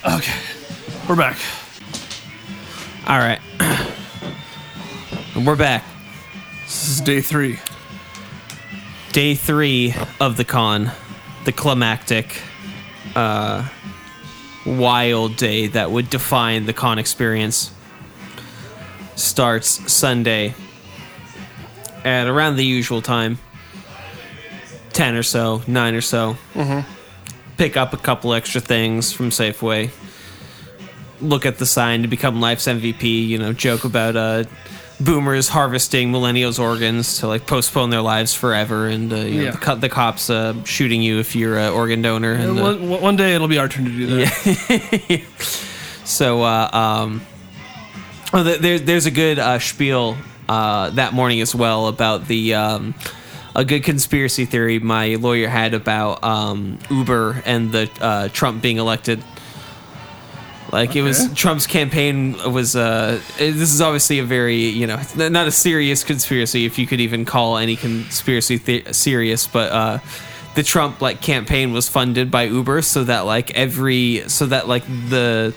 Okay, we're back. All right. We're back. This is day three. Day three of the con, the climactic, uh, wild day that would define the con experience, starts Sunday at around the usual time 10 or so, 9 or so. Pick up a couple extra things from Safeway. Look at the sign to become life's MVP. You know, joke about uh, boomers harvesting millennials' organs to like postpone their lives forever, and uh, you know, the, co- the cops uh, shooting you if you're an organ donor. And, uh, one, one day it'll be our turn to do that. So, uh, um, oh, th- there, there's a good uh, spiel uh, that morning as well about the um, a good conspiracy theory my lawyer had about um, Uber and the uh, Trump being elected. Like it was Trump's campaign was. Uh, this is obviously a very you know not a serious conspiracy if you could even call any conspiracy the- serious, but uh, the Trump like campaign was funded by Uber so that like every so that like the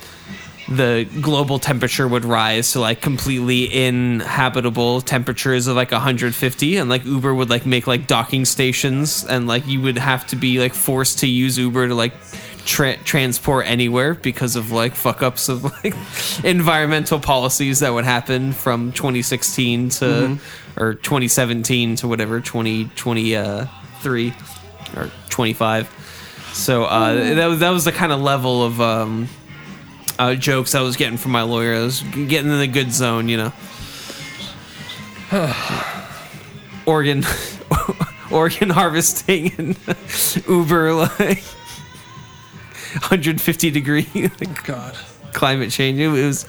the global temperature would rise to like completely inhabitable temperatures of like 150 and like uber would like make like docking stations and like you would have to be like forced to use uber to like tra- transport anywhere because of like fuck ups of like environmental policies that would happen from 2016 to or 2017 to whatever 2023 or 25 so uh, that was that was the kind of level of um, uh, jokes I was getting from my lawyer. I was getting in the good zone, you know. organ, organ harvesting and Uber like 150 degree like, God. climate change. It was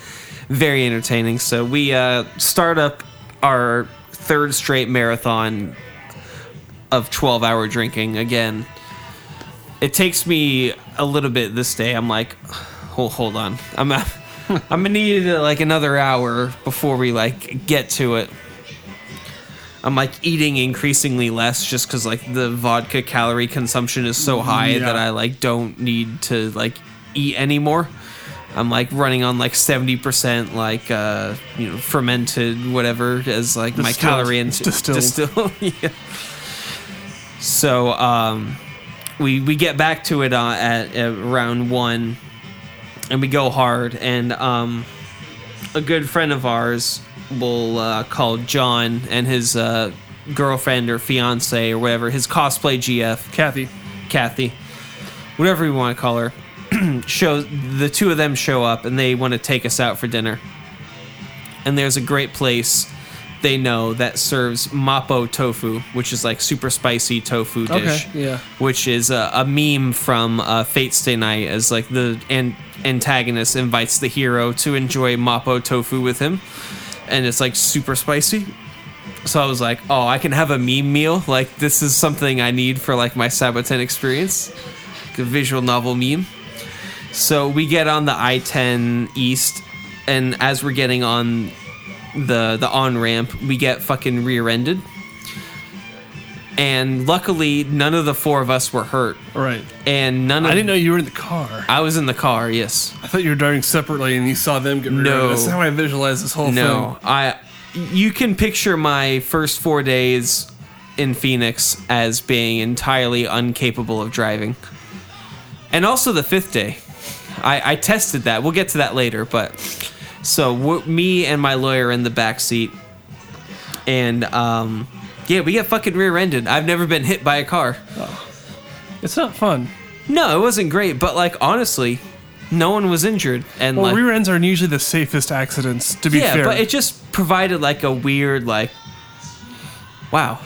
very entertaining. So we uh, start up our third straight marathon of 12 hour drinking again. It takes me a little bit this day. I'm like, hold, hold on. I'm uh, I'm gonna need uh, like another hour before we like get to it. I'm like eating increasingly less just because like the vodka calorie consumption is so high Yeah. that I like don't need to like eat anymore. I'm like running on like 70% like uh you know fermented whatever as like my calorie and Distilled. distill yeah. So um we we get back to it uh, at, at round 1 and we go hard and um a good friend of ours will uh, call John and his uh, girlfriend or fiance or whatever his cosplay GF Kathy. Kathy, whatever you want to call her, shows the two of them show up and they want to take us out for dinner. And there's a great place they know that serves mapo tofu, which is like super spicy tofu dish. Okay, yeah. Which is a, a meme from uh, Fate Stay Night, as like the an- antagonist invites the hero to enjoy mapo tofu with him, and it's like super spicy. So I was like, oh, I can have a meme meal. Like this is something I need for like my Saboten experience, like a visual novel meme. So we get on the I-10 East, and as we're getting on the the on ramp, we get fucking rear-ended. And luckily, none of the four of us were hurt, Right. and none of I didn't know you were in the car. I was in the car. Yes. I thought you were driving separately and you saw them get rear-ended. That's how I visualize this whole No, thing. I. You can picture my first four days in Phoenix as being entirely incapable of driving, and also the fifth day. I, I tested that. We'll get to that later, but so w- me and my lawyer in the back seat, and um, yeah, we get fucking rear-ended. I've never been hit by a car. It's not fun. No, it wasn't great, but like honestly, no one was injured, and Well, like rear ends are usually the safest accidents, to be yeah, fair. but it just provided like a weird like wow.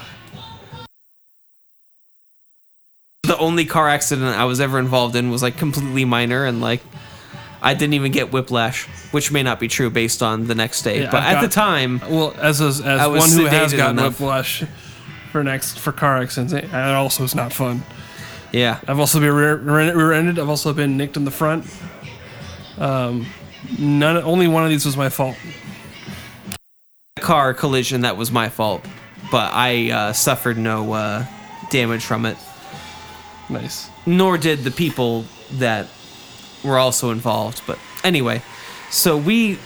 The only car accident I was ever involved in was like completely minor and like I didn't even get whiplash, which may not be true based on the next day. Yeah, but I've at the time, well, as a, as one who has gotten enough. whiplash for next for car accidents, it also is not fun. yeah, I've also been rear, rear- rear-ended. I've also been nicked in the front. Um, none. Only one of these was my fault. car collision that was my fault, but I uh, suffered no uh, damage from it. Nice. nor did the people that were also involved. But anyway, so we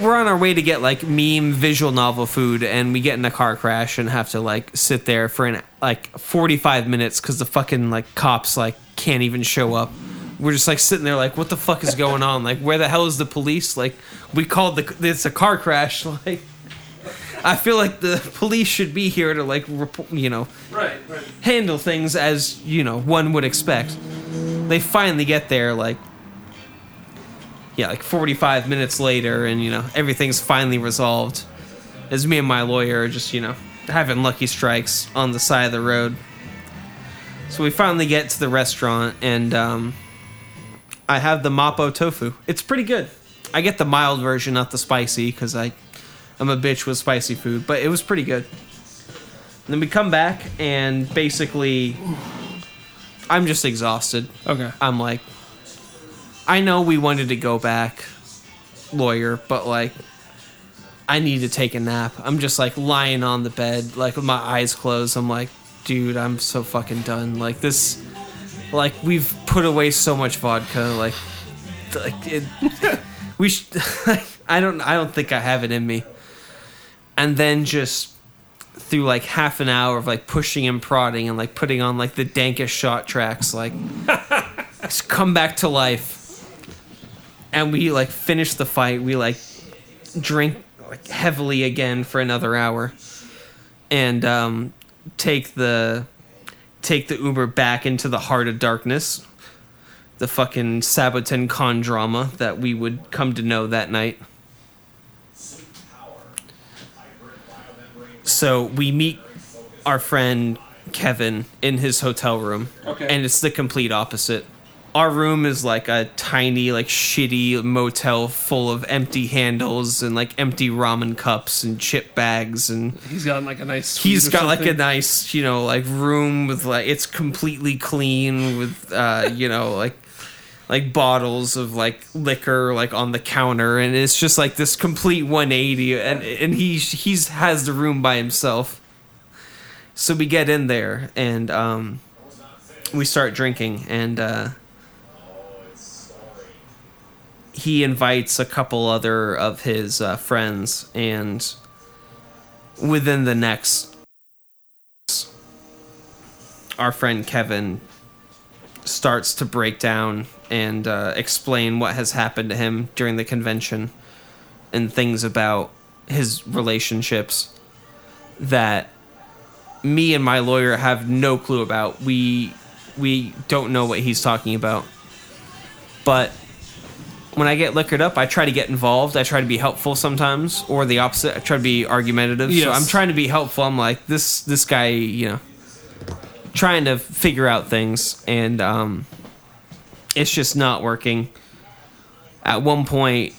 we're on our way to get like meme visual novel food, and we get in a car crash and have to like sit there for an like 45 minutes because the fucking like cops like can't even show up. We're just like sitting there like, what the fuck is going on? Like, where the hell is the police? Like, we called the it's a car crash. Like, I feel like the police should be here to like, report, you know, Right. Right. handle things as you know one would expect. they finally get there like yeah, like 45 minutes later and you know, everything's finally resolved. As me and my lawyer are just, you know, having lucky strikes on the side of the road. So we finally get to the restaurant and um I have the Mapo tofu. It's pretty good. I get the mild version, not the spicy, because I, I'm a bitch with spicy food. But it was pretty good. And then we come back, and basically, I'm just exhausted. Okay. I'm like, I know we wanted to go back, lawyer, but like, I need to take a nap. I'm just like lying on the bed, like with my eyes closed. I'm like, dude, I'm so fucking done. Like this, like we've put away so much vodka. Like, like it, we should. I don't. I don't think I have it in me. And then just through like half an hour of like pushing and prodding and like putting on like the dankest shot tracks, like come back to life. And we like finish the fight. We like drink like heavily again for another hour, and um, take the take the Uber back into the heart of darkness, the fucking Saboten con drama that we would come to know that night. So we meet our friend Kevin in his hotel room, Okay. and it's the complete opposite. Our room is like a tiny, like shitty motel full of empty handles and like empty ramen cups and chip bags and He's got like a nice. he's got like a nice you know like room with like it's completely clean with uh you know like like bottles of like liquor like on the counter. And it's just like this complete 180 and and he he's has the room by himself. So we get in there and um we start drinking and uh he invites a couple other of his uh, friends and within the next our friend kevin starts to break down and uh, explain what has happened to him during the convention and things about his relationships that me and my lawyer have no clue about. We we don't know what he's talking about. But when I get liquored up, I try to get involved. I try to be helpful sometimes, or the opposite. I try to be argumentative. So I'm trying to be helpful. I'm like this this guy, you know, trying to figure out things, and um, it's just not working. At one point,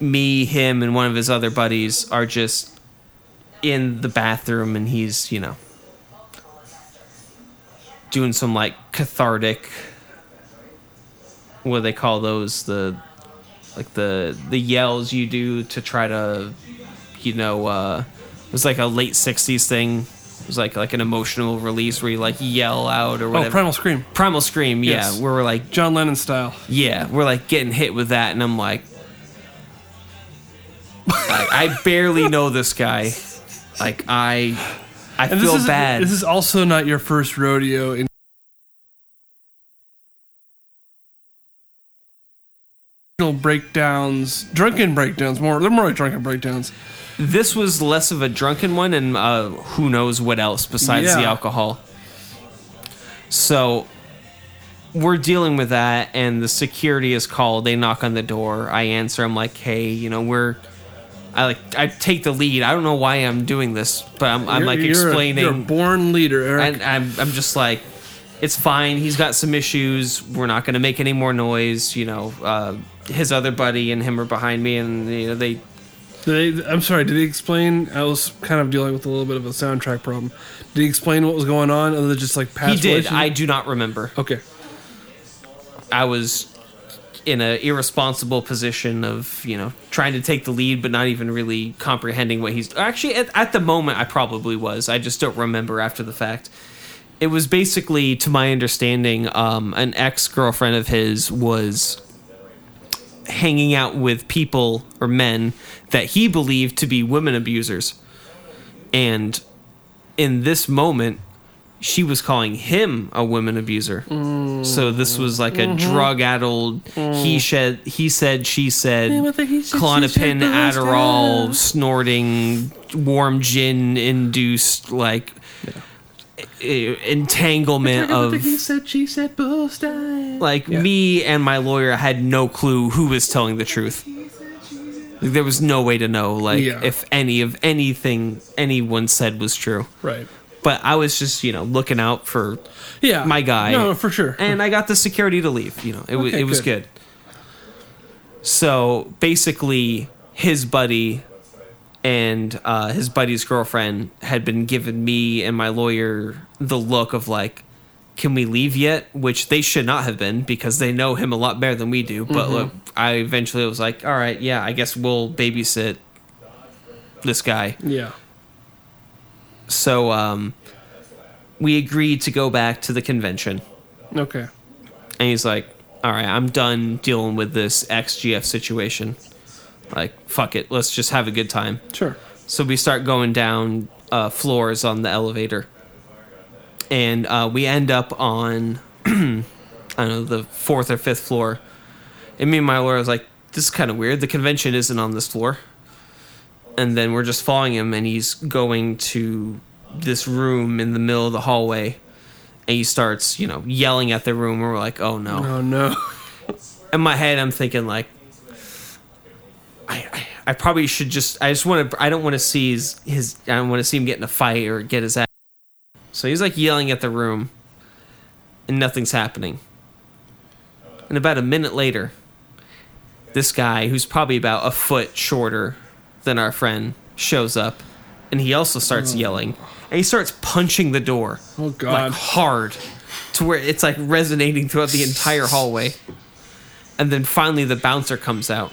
me, him, and one of his other buddies are just in the bathroom, and he's you know doing some like cathartic what do they call those the like the the yells you do to try to you know uh it was like a late 60s thing it was like like an emotional release where you like yell out or Oh, Primal Scream. primal scream yeah Yes. where we're like John Lennon style. yeah we're like getting hit with that and i'm like like, i barely know this guy like i i And feel this is bad This is also not your first rodeo in breakdowns, drunken breakdowns. More, they're more like drunken breakdowns. this was less of a drunken one and uh, who knows what else besides the alcohol so we're dealing with that and the security is called they knock on the door i answer i'm like hey you know we're i like i take the lead i don't know why i'm doing this but i'm, I'm You're- like you're a- explaining you're a born leader, Eric. and I'm, I'm just like it's fine he's got some issues we're not going to make any more noise you know uh, his other buddy and him are behind me and you know they they, I'm sorry. Did he explain? I was kind of dealing with a little bit of a soundtrack problem. Did he explain what was going on, other than just like past? he did i do not remember okay. I was in an irresponsible position of you know trying to take the lead, but not even really comprehending what he's actually at, at the moment. I probably was. I just don't remember after the fact. It was basically, to my understanding, um, an ex girlfriend of his was hanging out with people or men that he believed to be women abusers, and in this moment she was calling him a women abuser. So this was like a drug-addled he said he said she said Klonopin Adderall snorting warm gin induced like eh, Uh, entanglement of he said, she said, both died. like me and my lawyer had no clue who was telling the truth. Like, there was no way to know like Yeah. if any of anything anyone said was true. Right. But I was just you know looking out for Yeah. my guy. No, for sure. And I got the security to leave. You know, it was Okay, it was good. good. So basically, his buddy and uh, his buddy's girlfriend had been giving me and my lawyer the look of like, "Can we leave yet?" Which they should not have been because they know him a lot better than we do. But Mm-hmm. look, I eventually was like, "All right, yeah, I guess we'll babysit this guy." yeah. So um, we agreed to go back to the convention. Okay. And he's like, all right, I'm done dealing with this XGF situation. Like, fuck it, let's just have a good time. Sure. So we start going down uh, floors on the elevator. And uh, we end up on, I don't know, the fourth or fifth floor. And me and my lawyer was like, this is kind of weird. The convention isn't on this floor. And then we're just following him, and he's going to this room in the middle of the hallway. And he starts, you know, yelling at the room. And we're like, oh no Oh no. in my head i'm thinking like I, I, probably should just i just want to i don't want to see his, his i don't want to see him get in a fight or get his ass so he's like yelling at the room and nothing's happening and about a minute later this guy who's probably about a foot shorter than our friend shows up and he also starts oh. yelling and he starts punching the door Oh God! like hard to where it's like resonating throughout the entire hallway. And then finally the bouncer comes out.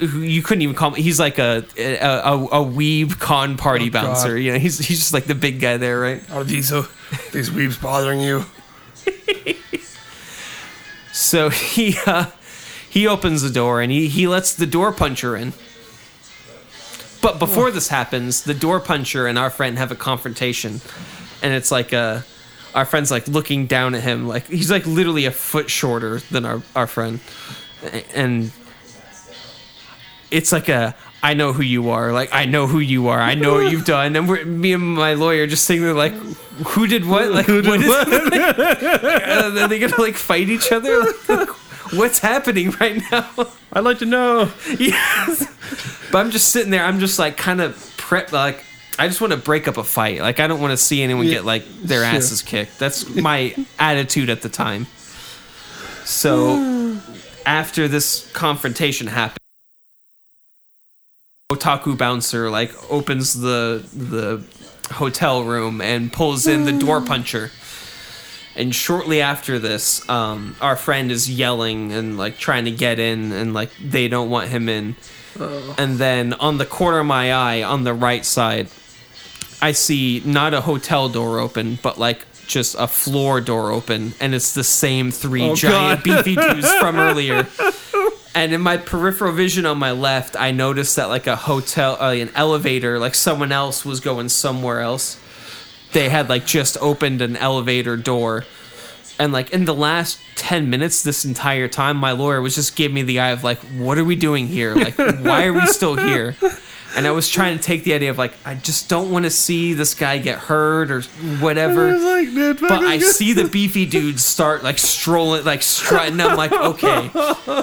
You couldn't even call him. He's like a a, a, a weeb con party Oh, God. bouncer. You know, he's he's just like the big guy there, right? Are these uh, these weebs bothering you? So he uh, he opens the door and he, he lets the door puncher in. But before this happens, the door puncher and our friend have a confrontation, and it's like a our friend's like looking down at him like he's like literally a foot shorter than our our friend, and it's like a I know who you are. Like I know who you are. I know what you've done. And we're, me and my lawyer just sitting there like, who did what? Like who what did what is? Uh, are they gonna like fight each other? Like, what's happening right now? I'd like to know. yes. But I'm just sitting there. I'm just like kind of prep. Like I just want to break up a fight. Like I don't want to see anyone Yeah, get like their sure. asses kicked. That's my attitude at the time. So after this confrontation happened. Otaku bouncer like opens the the hotel room and pulls in the door puncher. And shortly after this, um, our friend is yelling and like trying to get in, and like they don't want him in. And then on the corner of my eye, on the right side, I see not a hotel door open, but like just a floor door open, and it's the same three Oh, giant God. beefy dudes from earlier. And in my peripheral vision on my left, I noticed that like a hotel, uh, an elevator, like someone else was going somewhere else. They had like just opened an elevator door. And like in the last 10 minutes, this entire time, my lawyer was just giving me the eye of like, what are we doing here? Like, why are we still here? And I was trying to take the idea of like, I just don't want to see this guy get hurt or whatever like, but I see the beefy dudes start like strolling, like strutting. I'm like, okay,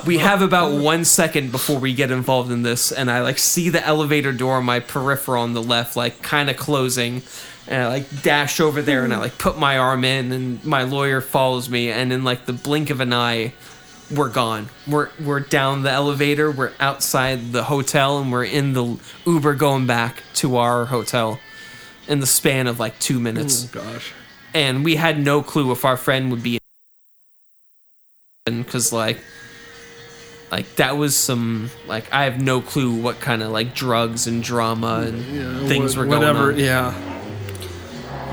we have about one second before we get involved in this, and I like see the elevator door on my peripheral on the left, like kind of closing, and I like dash over there and I like put my arm in, and my lawyer follows me, and in like the blink of an eye. We're gone. We're we're down the elevator. We're outside the hotel, and we're in the Uber going back to our hotel, in the span of like two minutes Oh gosh. and we had no clue if our friend would be in because like like that was some like i have no clue what kind of like drugs and drama and things were going Whatever. on Yeah.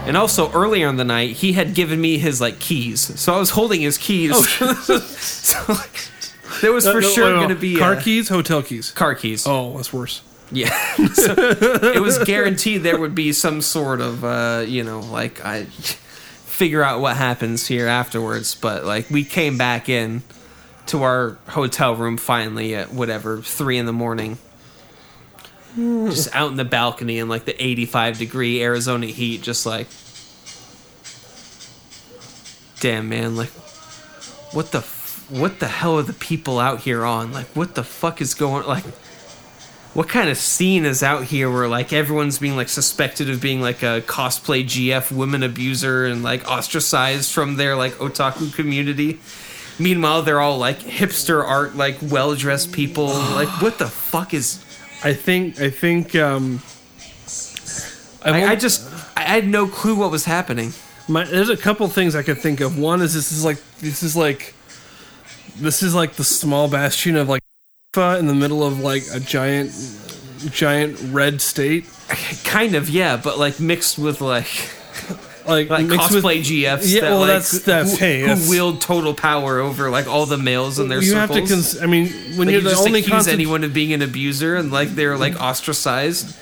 And also earlier in the night he had given me his like keys so i was holding his keys so like there was for Oh, No, sure no, going to be car uh, keys, hotel keys. car keys Oh, that's worse. yeah. so it was guaranteed there would be some sort of, uh, you know, like I figure out what happens here afterwards. But like we came back in to our hotel room finally at whatever three in the morning, just out in the balcony in like the 85 degree Arizona heat, just like damn man, like, what the, what the hell are the people out here on? Like, what the fuck is going? Like, what kind of scene is out here where like everyone's being like suspected of being like a cosplay GF woman abuser and like ostracized from their like otaku community? Meanwhile, they're all like hipster art, like well dressed people. like, what the fuck is? I think I think um, I, I, just I had no clue what was happening. My, there's a couple things I could think of. One is this is like this is like this is like the small bastion of like in the middle of like a giant giant red state, Kind of, yeah, but like mixed with like like, like mixed with- cosplay GFs. Yeah, that, well, like, that's- that's- who, hey, who that's- wield total power over like all the males in their you circles. have to. Cons- I mean, when Like, you're you the just only accuse constant, anyone of being an abuser and like they're like ostracized.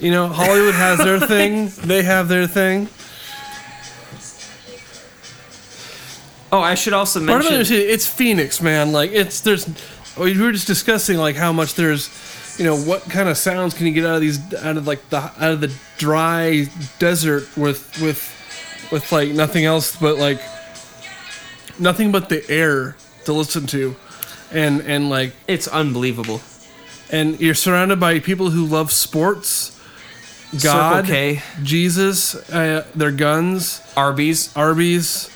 you know, Hollywood has their thing. They have their thing. Oh, I should also Part of it mention—it's Phoenix, man. Like it's there's. We were just discussing like how much there's, you know, what kind of sounds can you get out of these out of like the out of the dry desert with with with like nothing else but like nothing but the air to listen to, and and like It's unbelievable. and you're surrounded by people who love sports, God, Circle K, Jesus, uh, their guns, Arby's, Arby's,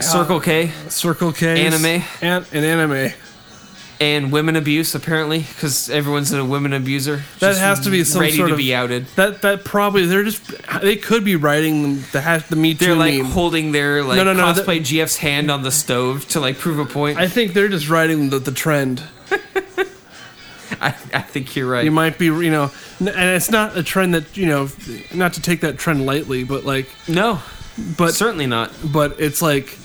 Circle K, Circle K, Anime. and, and anime. And women abuse apparently because everyone's a women abuser. That has to be some ready sort to of be outed. That that probably they're just they could be writing the hash the Me Too They're like meme. holding their like No, no, no, cosplay GF's hand on the stove to like prove a point. I think they're just writing the, the trend. I, I think you're right. You might be you know, and it's not a trend that you know, not to take that trend lightly, but like, no, but certainly not. but it's like,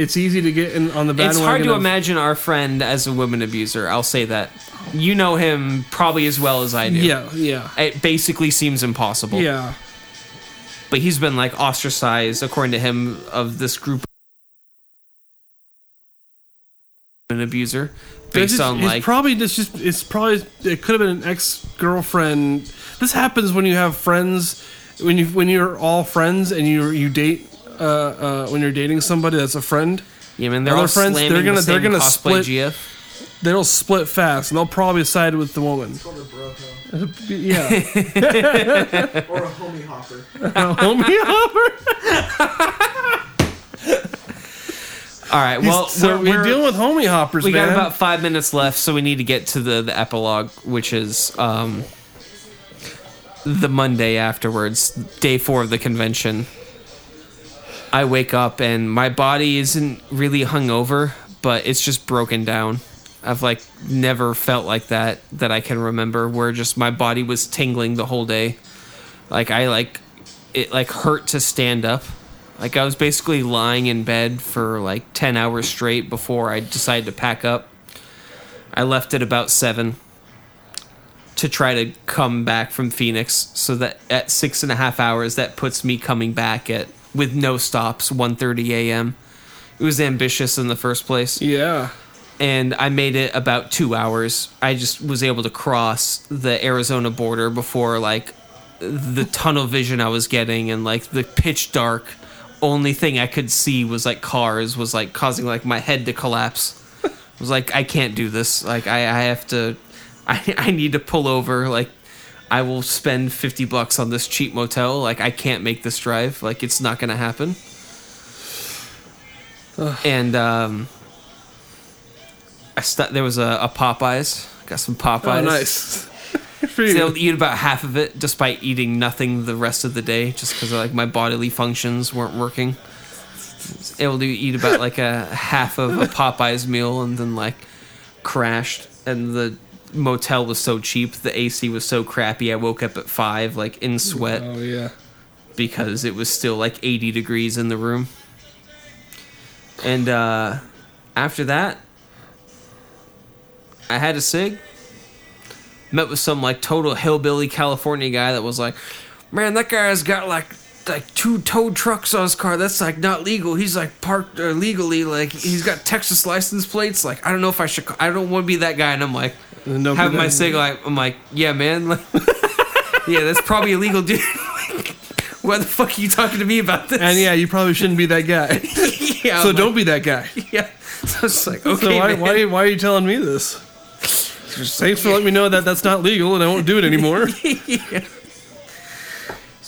it's easy to get in on the bandwagon. It's hard to of- imagine our friend as a woman abuser. I'll say that. You know him probably as well as I do. Yeah, yeah, It basically seems impossible. yeah. But he's been like ostracized, according to him, of this group an abuser based just- on it's like probably just, just it's probably it could have been an ex girlfriend. This happens when you have friends when you when you're all friends and you you date uh, uh, when you're dating somebody that's a friend. yeah, man, they're all friends, they're gonna- the they're gonna split- GF. They'll split fast and they'll probably side with the woman. yeah, Or a homie hopper. homie hopper. All right, well, so we're, we're- dealing with homie hoppers, we man. got about five minutes left, so we need to get to the, the epilogue, which is um, the Monday afterwards, day four of the convention. I wake up and my body isn't really hungover, but it's just broken down. I've like never felt like that that I can remember, where just my body was tingling the whole day. Like I like it like hurt to stand up. Like I was basically lying in bed for like 10 hours straight before I decided to pack up. I left at about 7 to try to come back from Phoenix. So that at six and a half hours, that puts me coming back at with no stops, 1.30 a.m. It was ambitious in the first place yeah, and I made it about two hours. I just was able to cross the Arizona border before like the tunnel vision I was getting and like the pitch dark. Only thing I could see was like cars was like causing like my head to collapse. I was like, I can't do this. Like I, I have to, I, I need to pull over. Like I will spend fifty bucks on this cheap motel. Like I can't make this drive. Like it's not gonna happen. And um, I st- there was a, a Popeyes. Got some Popeyes. oh, nice. Good for I was you. able to eat about half of it, despite eating nothing the rest of the day, just because like my bodily functions weren't working. Able to eat about like a half of a Popeyes meal, and then like crashed. And the motel was so cheap, the AC was so crappy. I woke up at five, like in sweat Oh yeah. because it was still like 80 degrees in the room. And uh, after that, I had a cig. Met with some like total hillbilly California guy that was like, "Man, that guy's got like like two tow trucks on his car. That's like not legal. He's like parked uh, legally. Like he's got Texas license plates. Like I don't know if I should. I don't want to be that guy." And I'm like, Don't have my that- cig. Like I'm like, yeah, man. Like, yeah, that's probably illegal, dude. Why the fuck are you talking to me about this? And yeah, you probably shouldn't be that guy. yeah, so I'm don't be that guy. yeah. So it's like So why, why, why are you telling me this? Thanks for letting me know that that's not legal and I won't do it anymore.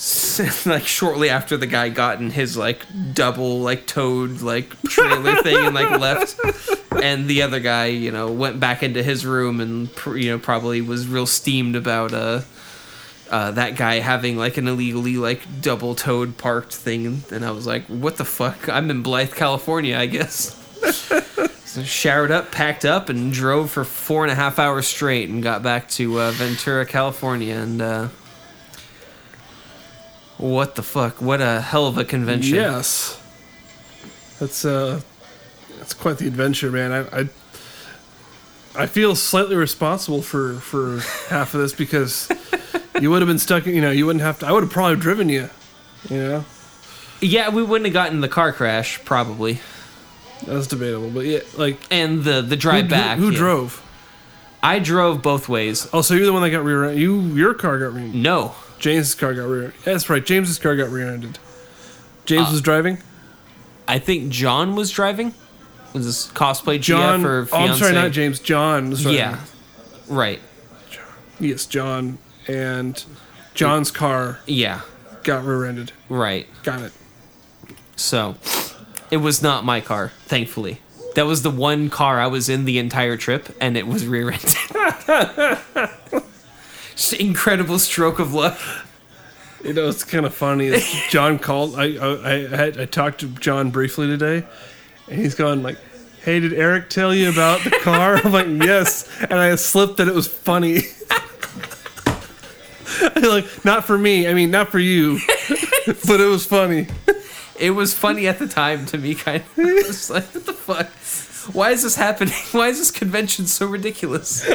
like shortly after the guy got in his like double like towed like trailer thing and like left. And the other guy you know went back into his room and you know probably was real steamed about uh uh, that guy having like an illegally like double towed parked thing. And i was like what the fuck? I'm in blythe california i guess. So showered up packed up and drove for four and a half hours straight and got back to uh, ventura california. And uh what the fuck? What a hell of a convention. yes. That's uh that's quite the adventure, man. I, I I feel slightly responsible for for half of this because you would have been stuck. You know, you wouldn't have to. I would have probably driven you. You know, Yeah, we wouldn't have gotten the car crash probably, that's debatable. But yeah, like and the the drive who, back. Who, who yeah. drove? I drove both ways. Oh, so you're the one that got rear. You your car got rear. No, James's car got rear. That's right. James's car got rear-ended. James Uh, was driving. I think John was driving. Was this cosplay John. GF or oh, I'm sorry, not James. John was driving. Yeah, right. Yes, John and John's car Yeah, got rear-ended. right. Got it. So it was not my car, thankfully. That was the one car I was in the entire trip, and it was rear-ended. Incredible stroke of luck. You know, it's kind of funny. John called. I I I, had, I talked to John briefly today, and he's going like, "Hey, did Eric tell you about the car?" I'm like, "Yes," and I slipped that it was funny. like, not for me. I mean, not for you, but it was funny. It was funny at the time to me, kind of. It was like, what the fuck? Why is this happening? Why is this convention so ridiculous?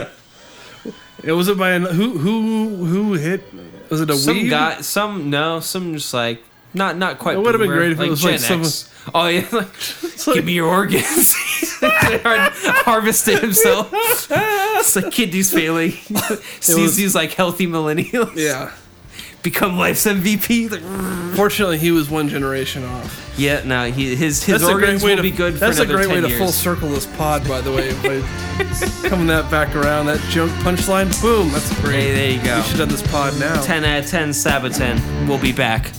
It was it by an, who who who hit? Was it a Some weed? guy, some no, some just like not not quite. It would've been great if it was like Gen X. someone- Oh yeah, like, give me your organs. Har- Harvested himself. It's like kidneys failing. Sees was- these like healthy millennials. Yeah. Become life's MVP. Like, Fortunately, he was one generation off. yeah, no, he, his his a organs will to be good for That's a another great way 10 to years. full circle this pod, by the way. By coming that back around, that joke punchline, boom, that's great. Hey, there you go. We should have this pod now. 10 out of 10 Saboten. We'll be back.